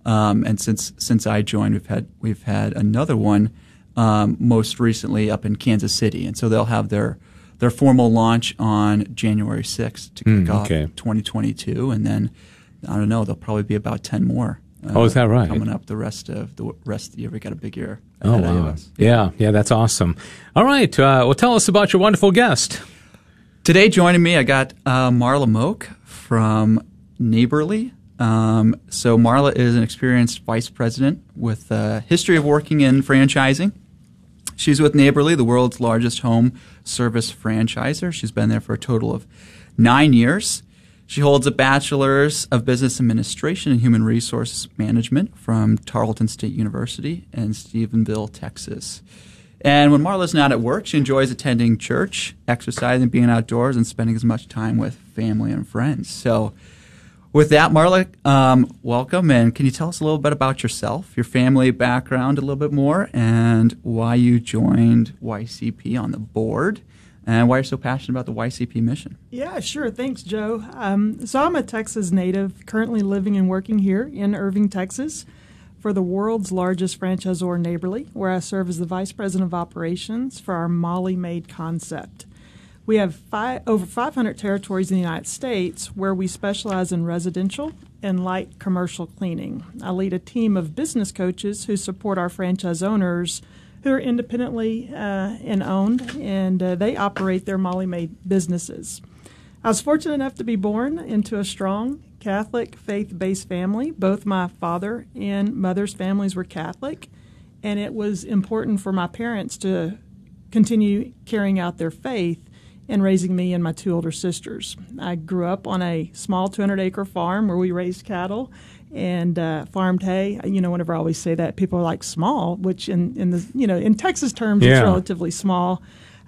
um, and since since I joined, we've had we've had another one um, most recently up in Kansas City, and so they'll have their their formal launch on January 6th to kick mm, okay. off 2022, and then I don't know, there'll probably be about 10 more uh, oh, is that right? Coming up the rest of the rest of the year, we got a big year. Oh wow! Yeah. yeah, that's awesome. All right, uh, well, tell us about your wonderful guest. Today, joining me, I got uh, Marla Moak from Neighborly. Um, so Marla is an experienced vice president with a history of working in franchising. She's with Neighborly, the world's largest home service franchisor. She's been there for a total of nine years. She holds a bachelor's of business administration and human resources management from Tarleton State University in Stephenville, Texas. And when Marla's not at work, she enjoys attending church, exercising, being outdoors, and spending as much time with family and friends. So with that, Marla, um, welcome. And can you tell us a little bit about yourself, your family background a little bit more, and why you joined YCP on the board? And why you're so passionate about the YCP mission. Yeah, sure. Thanks, Joe. Um, so I'm a Texas native, currently living and working here in Irving, Texas, for the world's largest franchisor, Neighborly, where I serve as the vice president of operations for our Molly Maid concept. We have five, over 500 territories in the United States where we specialize in residential and light commercial cleaning. I lead a team of business coaches who support our franchise owners who are independently uh, and owned, and uh, they operate their Molly Maid businesses. I was fortunate enough to be born into a strong Catholic faith based family. Both my father and mother's families were Catholic, and it was important for my parents to continue carrying out their faith and raising me and my two older sisters. I grew up on a small 200 acre farm where we raised cattle and uh, farmed hay. You know, whenever I always say that, people are like small, which in, in the you know in Texas terms, yeah. it's relatively small.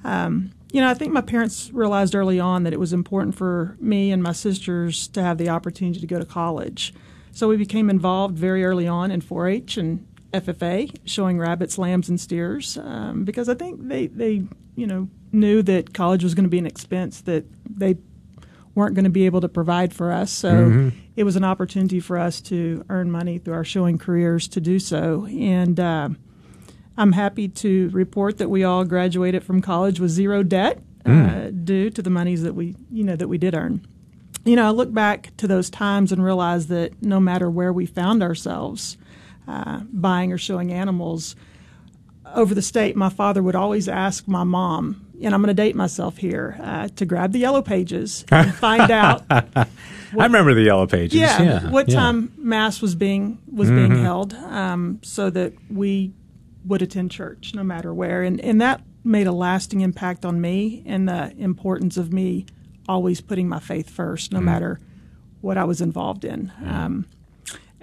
Um, you know, I think my parents realized early on that it was important for me and my sisters to have the opportunity to go to college. So we became involved very early on in 4-H and FFA, showing rabbits, lambs, and steers, um, because I think they, they, you know, knew that college was going to be an expense that they weren't going to be able to provide for us. So mm-hmm. it was an opportunity for us to earn money through our showing careers to do so. And uh, I'm happy to report that we all graduated from college with zero debt mm. uh, due to the monies that we, you know, that we did earn. You know, I look back to those times and realize that no matter where we found ourselves, uh, buying or showing animals over the state, my father would always ask my mom, and I'm going to date myself here, uh, to grab the yellow pages and find out. What, I remember the yellow pages. Yeah, yeah what yeah. time mass was being was mm-hmm. being held, um, so that we would attend church no matter where, and and that made a lasting impact on me and the importance of me always putting my faith first, no mm. matter what I was involved in. Um,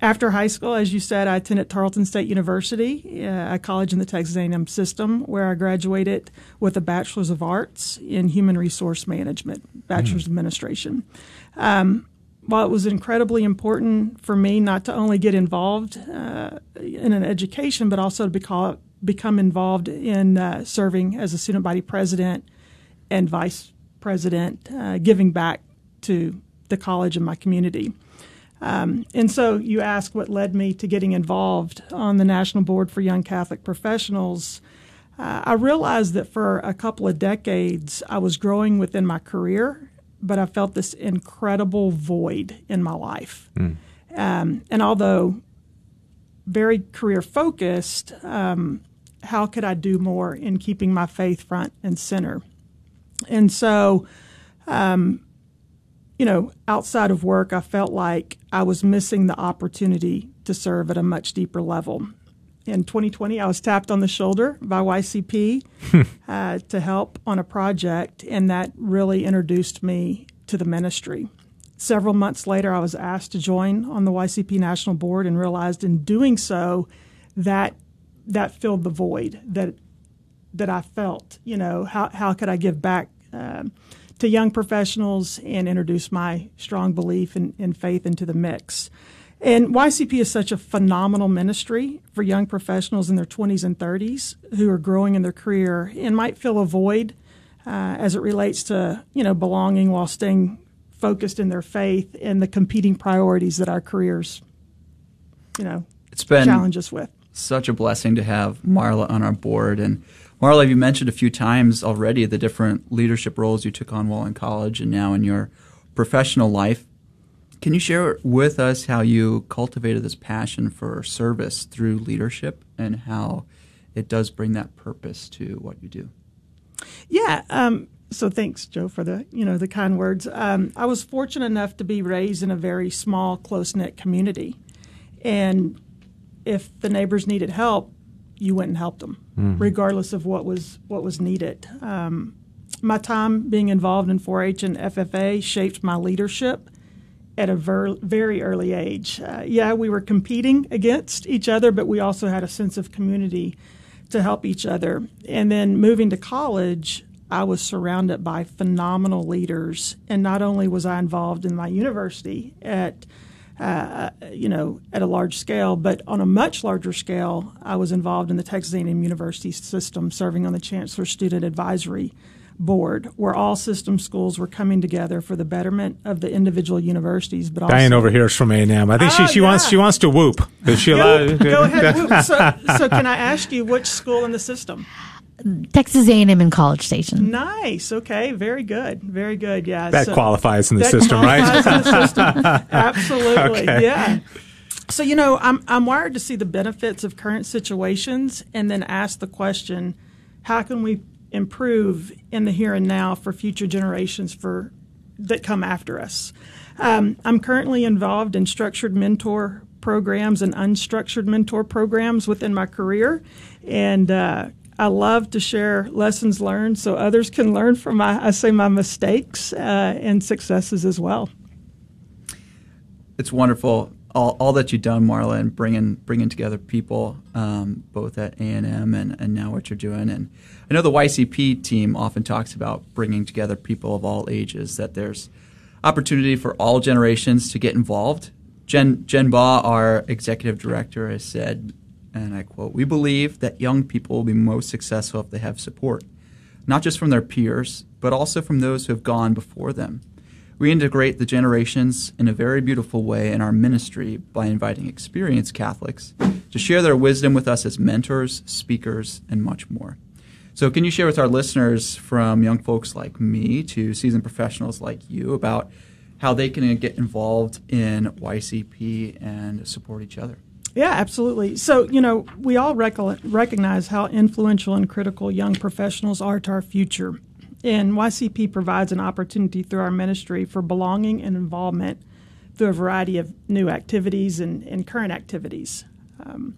after high school, as you said, I attended Tarleton State University, uh, a college in the Texas A&M system, where I graduated with a Bachelor's of Arts in Human Resource Management, Bachelor's mm. Administration. Um, while it was incredibly important for me not to only get involved uh, in an education, but also to become, become involved in uh, serving as a student body president and vice president, uh, giving back to the college and my community. Um, and so you ask what led me to getting involved on the National Board for Young Catholic Professionals. Uh, I realized that for a couple of decades I was growing within my career, but I felt this incredible void in my life. Mm. Um, and although very career focused, um, how could I do more in keeping my faith front and center? And so, um, you know, outside of work, I felt like I was missing the opportunity to serve at a much deeper level. In 2020, I was tapped on the shoulder by YCP uh, to help on a project, and that really introduced me to the ministry. Several months later, I was asked to join on the YCP National Board and realized in doing so that that filled the void that that I felt. You know, how how could I give back? Um, to young professionals and introduce my strong belief and, and faith into the mix. And YCP is such a phenomenal ministry for young professionals in their 20s and 30s who are growing in their career and might feel a void uh, as it relates to you know belonging while staying focused in their faith and the competing priorities that our careers you know it's been challenge us with. Such a blessing to have Marla on our board and Marla, you mentioned a few times already the different leadership roles you took on while in college and now in your professional life. Can you share with us how you cultivated this passion for service through leadership and how it does bring that purpose to what you do? Yeah. Um, so thanks, Joe, for the you know the kind words. Um, I was fortunate enough to be raised in a very small, close knit community, and if the neighbors needed help, you went and helped them, mm-hmm. regardless of what was what was needed. Um, my time being involved in 4-H and FFA shaped my leadership at a ver- very early age. Uh, yeah, we were competing against each other, but we also had a sense of community to help each other. And then moving to college, I was surrounded by phenomenal leaders, and not only was I involved in my university at uh, you know, at a large scale, but on a much larger scale, I was involved in the Texas A&M University system, serving on the Chancellor Student Advisory Board, where all system schools were coming together for the betterment of the individual universities. But Diane over here is from A&M. I think oh, she, she yeah. wants she wants to whoop. Is she go, allowed? go ahead. Whoop. So, so, can I ask you which school in the system? Texas A&M in College Station. Nice. Okay. Very good. Very good. Yeah. That so, qualifies in the that system, right? in the system. Absolutely. Okay. Yeah. So you know, I'm I'm wired to see the benefits of current situations and then ask the question, how can we improve in the here and now for future generations for that come after us? Um, I'm currently involved in structured mentor programs and unstructured mentor programs within my career, and uh, I love to share lessons learned so others can learn from my, I say, my mistakes uh, and successes as well. It's wonderful, all, all that you've done, Marla, and bringing bringing together people, um, both at A and M and now what you're doing. And I know the YCP team often talks about bringing together people of all ages. That there's opportunity for all generations to get involved. Jen Jen Baugh, our executive director, has said and I quote, We believe that young people will be most successful if they have support, not just from their peers, but also from those who have gone before them. We integrate the generations in a very beautiful way in our ministry by inviting experienced Catholics to share their wisdom with us as mentors, speakers, and much more. So, can you share with our listeners from young folks like me to seasoned professionals like you about how they can get involved in YCP and support each other? Yeah, absolutely. So, you know, we all rec- recognize how influential and critical young professionals are to our future. And YCP provides an opportunity through our ministry for belonging and involvement through a variety of new activities and, and current activities. Um,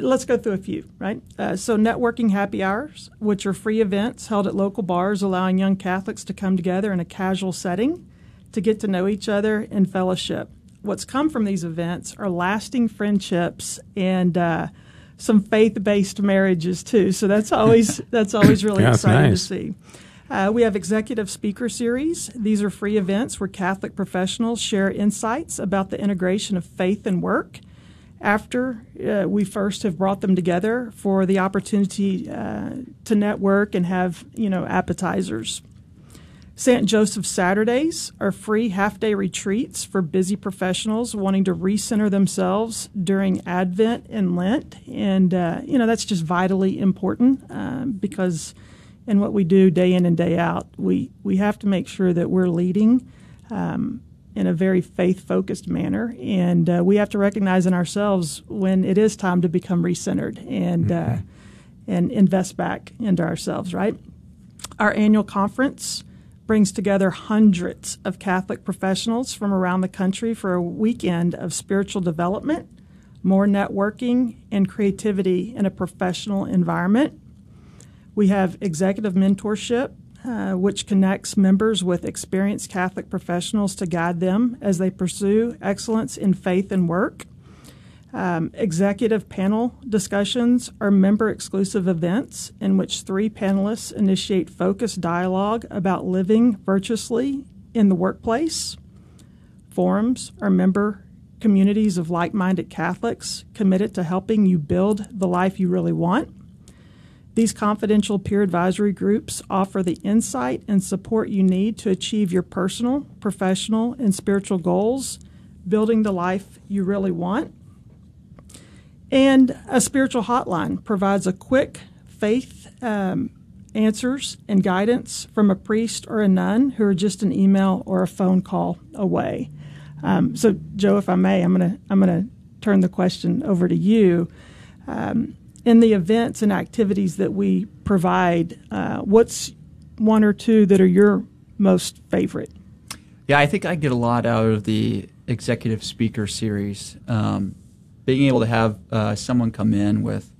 let's go through a few, right? Uh, so, networking happy hours, which are free events held at local bars, allowing young Catholics to come together in a casual setting to get to know each other and fellowship what's come from these events are lasting friendships and uh, some faith-based marriages too. So that's always that's always really yeah, exciting nice. to see. Uh, we have executive speaker series. These are free events where Catholic professionals share insights about the integration of faith and work. After uh, we first have brought them together for the opportunity uh, to network and have you know appetizers. St. Joseph Saturdays are free half day retreats for busy professionals wanting to recenter themselves during Advent and Lent. And, uh, you know, that's just vitally important um, because in what we do day in and day out, we, we have to make sure that we're leading um, in a very faith focused manner. And uh, we have to recognize in ourselves when it is time to become recentered and, uh, and invest back into ourselves, right? Our annual conference brings together hundreds of Catholic professionals from around the country for a weekend of spiritual development, more networking, and creativity in a professional environment. We have executive mentorship, uh, which connects members with experienced Catholic professionals to guide them as they pursue excellence in faith and work. Um, executive panel discussions are member exclusive events in which three panelists initiate focused dialogue about living virtuously in the workplace. Forums are member communities of like minded Catholics committed to helping you build the life you really want. These confidential peer advisory groups offer the insight and support you need to achieve your personal, professional, and spiritual goals, building the life you really want. And a spiritual hotline provides a quick faith um, answers and guidance from a priest or a nun who are just an email or a phone call away. Um, so, Joe, if I may, I'm gonna I'm gonna turn the question over to you. Um, in the events and activities that we provide, uh, what's one or two that are your most favorite? Yeah, I think I get a lot out of the executive speaker series. Um, being able to have uh, someone come in with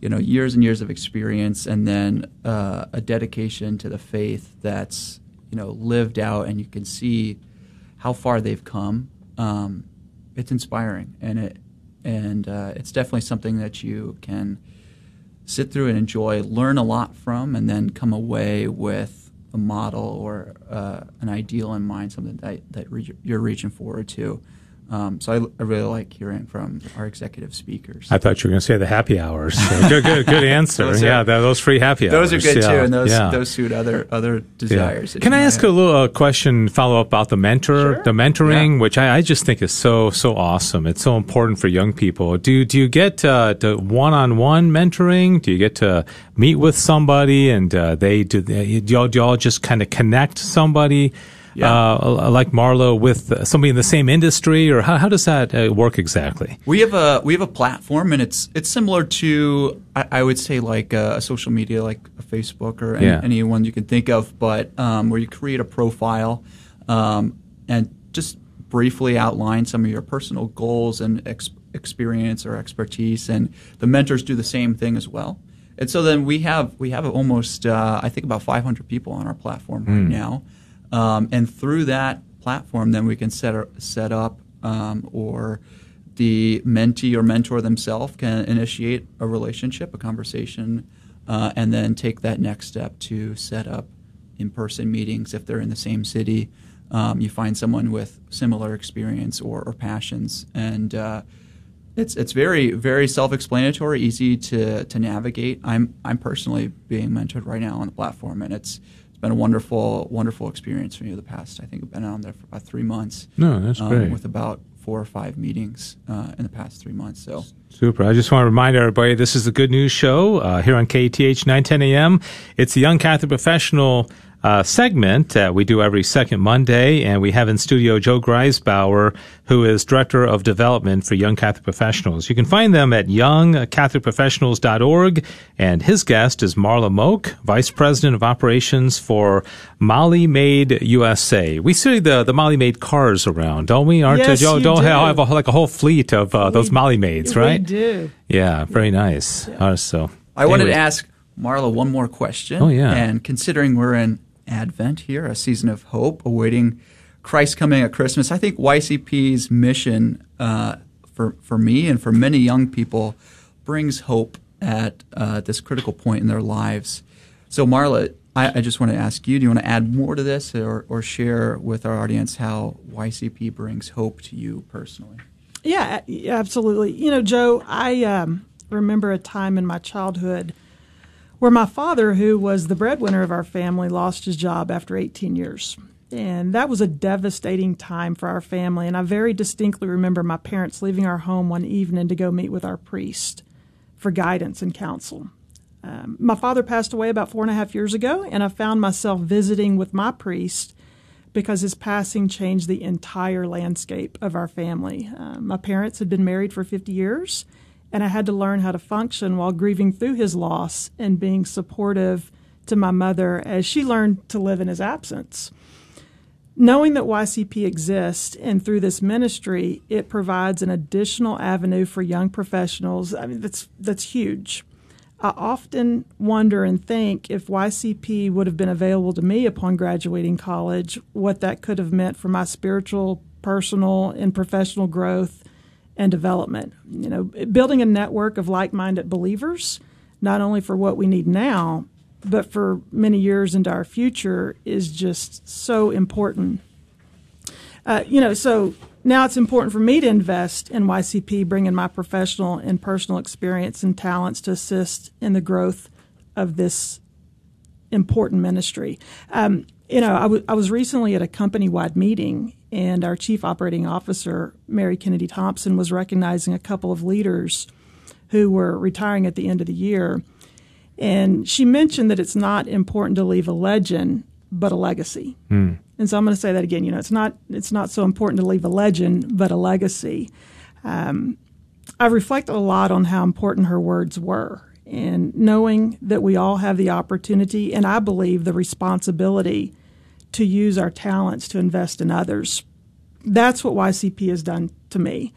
you know years and years of experience and then uh, a dedication to the faith that's you know lived out and you can see how far they've come um, it's inspiring and it and uh, it's definitely something that you can sit through and enjoy, learn a lot from, and then come away with a model or uh, an ideal in mind, something that, that re- you're reaching forward to. Um, so I, I, really like hearing from our executive speakers. I thought you were going to say the happy hours. So good, good, good answer. those yeah, are, those free happy hours. Those are good yeah. too, and those yeah. those suit other other desires. Yeah. Can I ask have. a little uh, question, follow up about the mentor, sure. the mentoring, which I, I, just think is so so awesome. It's so important for young people. Do do you get uh, one on one mentoring? Do you get to meet with somebody and uh, they do? They, do y'all, do y'all just kind of connect somebody? Yeah. uh, like Marla with somebody in the same industry, or how, how does that uh, work exactly? We have a we have a platform, and it's it's similar to I, I would say like a, a, social media, like a Facebook or any, yeah. anyone you can think of, but um, where you create a profile um, and just briefly outline some of your personal goals and ex- experience or expertise, and the mentors do the same thing as well. And so then we have we have almost uh, I think about 500 people on our platform mm. right hmm. now. Um, and through that platform, then we can set, set up um, or the mentee or mentor themselves can initiate a relationship, a conversation, uh, and then take that next step to set up in person meetings if they're in the same city. Um, you find someone with similar experience or, or passions. And uh, it's it's very very self-explanatory, easy to to navigate. I'm I'm personally being mentored right now on the platform, and it's been a wonderful, wonderful experience for me the past. I think I've been on there for about three months. No, that's um, great. With about four or five meetings uh, in the past three months. So super. I just want to remind everybody this is the Good News Show uh, here on KATH 910 AM. It's the Young Catholic Professional uh, segment uh, we do every second Monday, and we have in studio Joe Greisbauer, who is Director of Development for Young Catholic Professionals. You can find them at youngcatholicprofessionals.org, and his guest is Marla Moak, Vice President of Operations for Molly Maid USA. We see the, the Molly Maid cars around, don't we? Aren't yes, you, don't do. have a, like a whole fleet of uh, those Molly Maids, right? We do. Yeah, very nice. Yeah. Uh, so I anyway. wanted to ask Marla one more question. Oh yeah. And considering we're in Advent here, a season of hope, awaiting Christ coming at Christmas. I think YCP's mission uh, for for me and for many young people brings hope at uh, this critical point in their lives. So, Marla, I, I, just want to ask you: Do you want to add more to this, or, or share with our audience how YCP brings hope to you personally? Yeah, absolutely. You know, Joe, I um, remember a time in my childhood where my father, who was the breadwinner of our family, lost his job after 18 years. And that was a devastating time for our family. And I very distinctly remember my parents leaving our home one evening to go meet with our priest for guidance and counsel. Um, my father passed away about four and a half years ago, and I found myself visiting with my priest because his passing changed the entire landscape of our family. Uh, my parents had been married for 50 years, and I had to learn how to function while grieving through his loss and being supportive to my mother as she learned to live in his absence. Knowing that YCP exists and through this ministry, it provides an additional avenue for young professionals. I mean, that's that's huge. I often wonder and think if YCP would have been available to me upon graduating college, what that could have meant for my spiritual, personal, and professional growth and development. You know, building a network of like-minded believers, not only for what we need now, but for many years into our future, is just so important. Uh, you know, so now it's important for me to invest in YCP, bringing my professional and personal experience and talents to assist in the growth of this important ministry. Um, you know, I, w- I was recently at a company wide meeting, and our chief operating officer, Mary Kennedy Thompson, was recognizing a couple of leaders who were retiring at the end of the year. And she mentioned that it's not important to leave a legend, but a legacy. Mm. And so I'm going to say that again. You know, it's not it's not so important to leave a legend, but a legacy. Um, I reflected a lot on how important her words were, and knowing that we all have the opportunity and I believe the responsibility to use our talents to invest in others. That's what YCP has done to me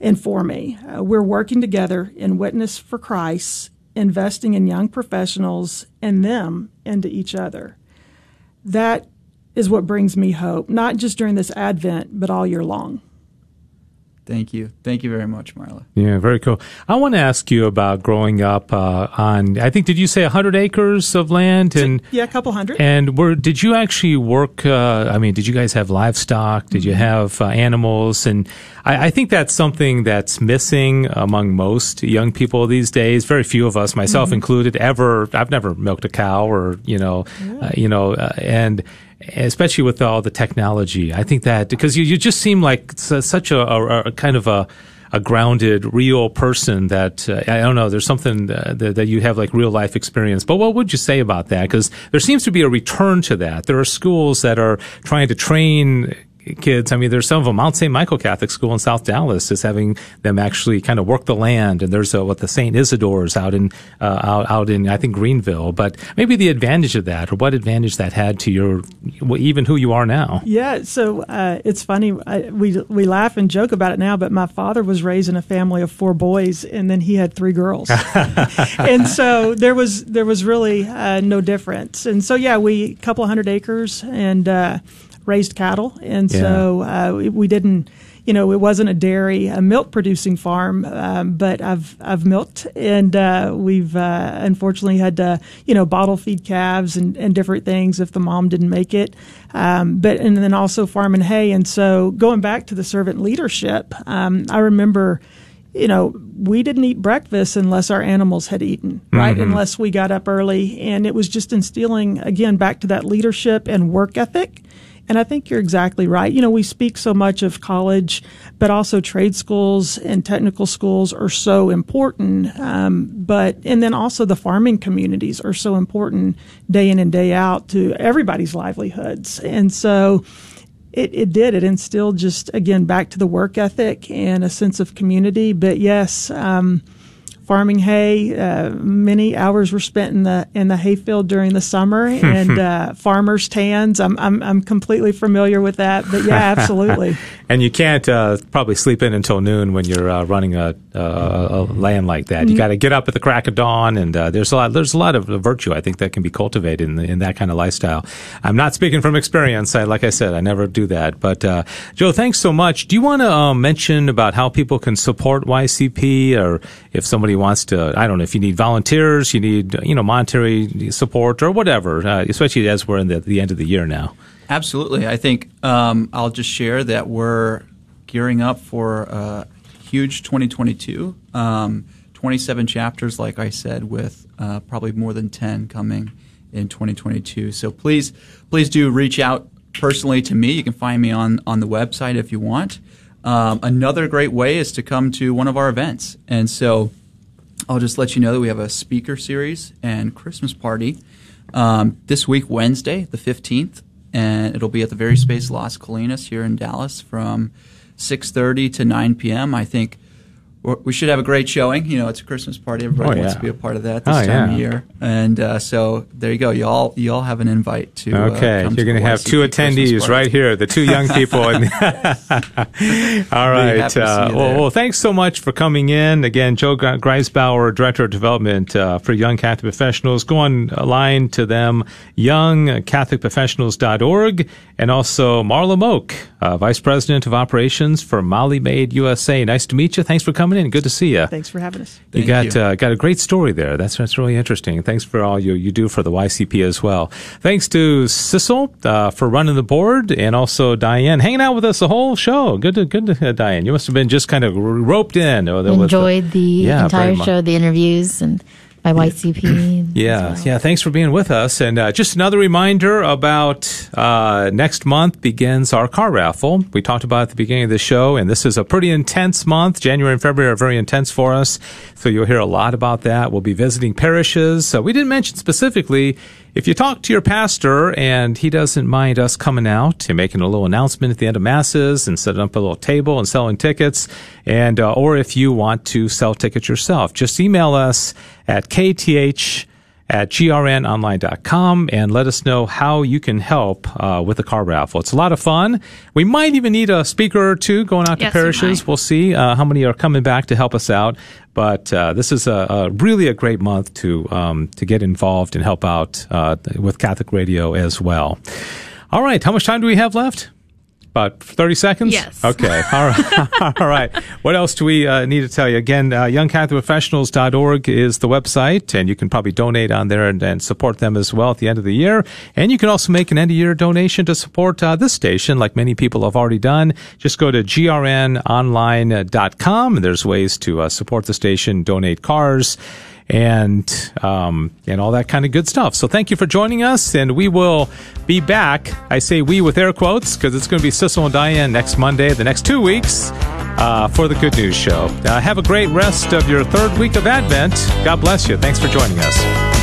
and for me. Uh, we're working together in Witness for Christ, investing in young professionals and them into each other. That is what brings me hope, not just during this Advent, but all year long. Thank you. Thank you very much, Marla. Yeah, very cool. I want to ask you about growing up uh, on, I think, did you say 100 acres of land? and Yeah, a couple hundred. And were did you actually work, uh, I mean, did you guys have livestock? Did you mm-hmm. have uh, animals? And I, I, think that's something that's missing among most young people these days. Very few of us, myself mm-hmm. included, ever, I've never milked a cow or, you know, yeah. Uh, you know, uh, and, especially with all the technology. I think that because you, you just seem like such a, a, a kind of a, a grounded, real person that uh, I don't know. There's something that, that, you have like real life experience. But what would you say about that? Because there seems to be a return to that. There are schools that are trying to train kids. I mean, there's some of them. Mount St. Michael Catholic School in South Dallas is having them actually kind of work the land, and there's a, what the St. Isidore's out in uh, out out in I think Greenville. But maybe the advantage of that, or what advantage that had to your even who you are now. Yeah, so uh, it's funny. I, we we laugh and joke about it now, but my father was raised in a family of four boys, and then he had three girls, and so there was there was really uh, no difference. And so yeah, we a couple hundred acres and uh, raised cattle, and yeah. so uh, we didn't. You know, it wasn't a dairy, a milk producing farm, um, but I've I've milked, and uh, we've uh, unfortunately had to you know bottle feed calves and, and different things if the mom didn't make it. Um, but and then also farming hay, and so going back to the servant leadership, um, I remember you know, we didn't eat breakfast unless our animals had eaten, right? Mm-hmm. Unless we got up early. And it was just instilling, again, back to that leadership and work ethic. And I think you're exactly right. You know, we speak so much of college, but also trade schools and technical schools are so important. Um, but, and then also the farming communities are so important day in and day out to everybody's livelihoods. And so, it, it did. It instilled just again back to the work ethic and a sense of community. But yes, um, farming hay. Uh, many hours were spent in the in the hayfield during the summer, and uh, farmers' tans. I'm, I'm I'm completely familiar with that. But yeah, absolutely. and you can't uh, probably sleep in until noon when you're uh, running a, a, a, land like that. You mm-hmm. got to get up at the crack of dawn, and uh, there's a lot there's a lot of virtue I think that can be cultivated in, in that kind of lifestyle. I'm not speaking from experience. I, like I said, I never do that. But uh, Joe, thanks so much. Do you want to um, mention about how people can support YCP, or if somebody wants to, I don't know, if you need volunteers, you need, you know, monetary support or whatever, uh, especially as we're in the, the, end of the year now. Absolutely. I think um, I'll just share that we're gearing up for a huge 2022. Um, 27 chapters, like I said, with uh, probably more than 10 coming in 2022. So please, please do reach out personally to me. You can find me on, on the website if you want. Um, another great way is to come to one of our events. And so I'll just let you know that we have a speaker series and Christmas party um, this week, Wednesday, the 15th, and it'll be at the Very Space Las Colinas here in Dallas from 6.30 to 9 p.m. I think – we should have a great showing. You know, it's a Christmas party. Everybody oh, wants to be a part of that this oh, time yeah. of year. And uh, so there you go. You all you all have an invite to. Uh, okay, uh, you're going to have two attendees right here, the two young people. all right. Uh, well, well, thanks so much for coming in again, Joe Greisbauer, Director of Development uh, for Young Catholic Professionals. Go online to them, youngcatholicprofessionals.org, and also Marla Moak, uh, Vice President of Operations for Molly Maid USA. Nice to meet you. Thanks for coming coming in. Good to see you. Thanks for having us. You got you. Uh, got a great story there. That's that's really interesting. Thanks for all you you do for the YCP as well. Thanks to Sissel uh, for running the board, and also Diane hanging out with us the whole show. Good to good to uh, Diane. You must have been just kind of roped in. Enjoyed the, the yeah, entire show, the interviews, and by YCP. Yeah, well. yeah. Thanks for being with us. And uh, just another reminder about uh, next month begins our car raffle. We talked about at the beginning of the show, and this is a pretty intense month. January and February are very intense for us, so you'll hear a lot about that. We'll be visiting parishes. So we didn't mention specifically if you talk to your pastor and he doesn't mind us coming out and making a little announcement at the end of masses and setting up a little table and selling tickets, and uh, or if you want to sell tickets yourself, just email us at kth at grnonline.com and let us know how you can help uh, with the car raffle. It's a lot of fun. We might even need a speaker or two going out yes, to parishes. We'll see uh, how many are coming back to help us out. But uh, this is a, a, really a great month to um, to get involved and help out uh, with Catholic Radio as well. All right, how much time do we have left? About 30 seconds? Yes. Okay. All right. All right. What else do we uh, need to tell you? Again, uh, youngcatholicprofessionals.org is the website, and you can probably donate on there and, and, support them as well at the end of the year. And you can also make an end of year donation to support uh, this station, like many people have already done. Just go to grnonline.com, and there's ways to uh, support the station, donate cars and um, and all that kind of good stuff. So thank you for joining us, and we will be back. I say we with air quotes because it's going to be Sissel and Diane next Monday, the next two weeks, uh, for the Good News Show. Uh, have a great rest of your third week of Advent. God bless you. Thanks for joining us.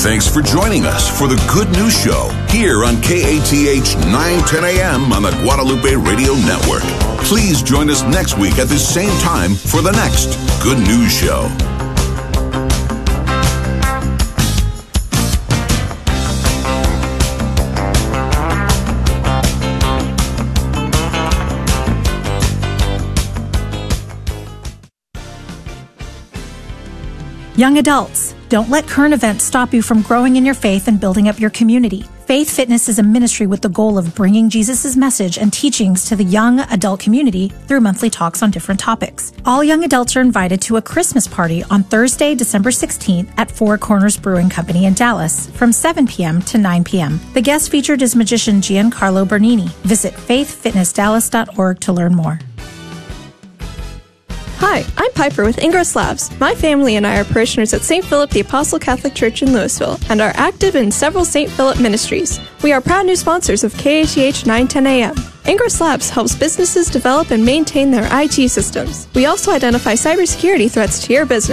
Thanks for joining us for the Good News Show here on KATH 910 AM on the Guadalupe Radio Network. Please join us next week at the same time for the next Good News Show. Young adults, don't let current events stop you from growing in your faith and building up your community. Faith Fitness is a ministry with the goal of bringing Jesus' message and teachings to the young adult community through monthly talks on different topics. All young adults are invited to a Christmas party on Thursday, December 16th at Four Corners Brewing Company in Dallas from 7 p.m. to 9 p.m. The guest featured is magician Giancarlo Bernini. Visit faithfitnessdallas.org to learn more. Hi, I'm Piper with Ingros Labs. My family and I are parishioners at St. Philip the Apostle Catholic Church in Lewisville and are active in several St. Philip ministries. We are proud new sponsors of KATH 910 AM. Ingros Labs helps businesses develop and maintain their IT systems. We also identify cybersecurity threats to your business.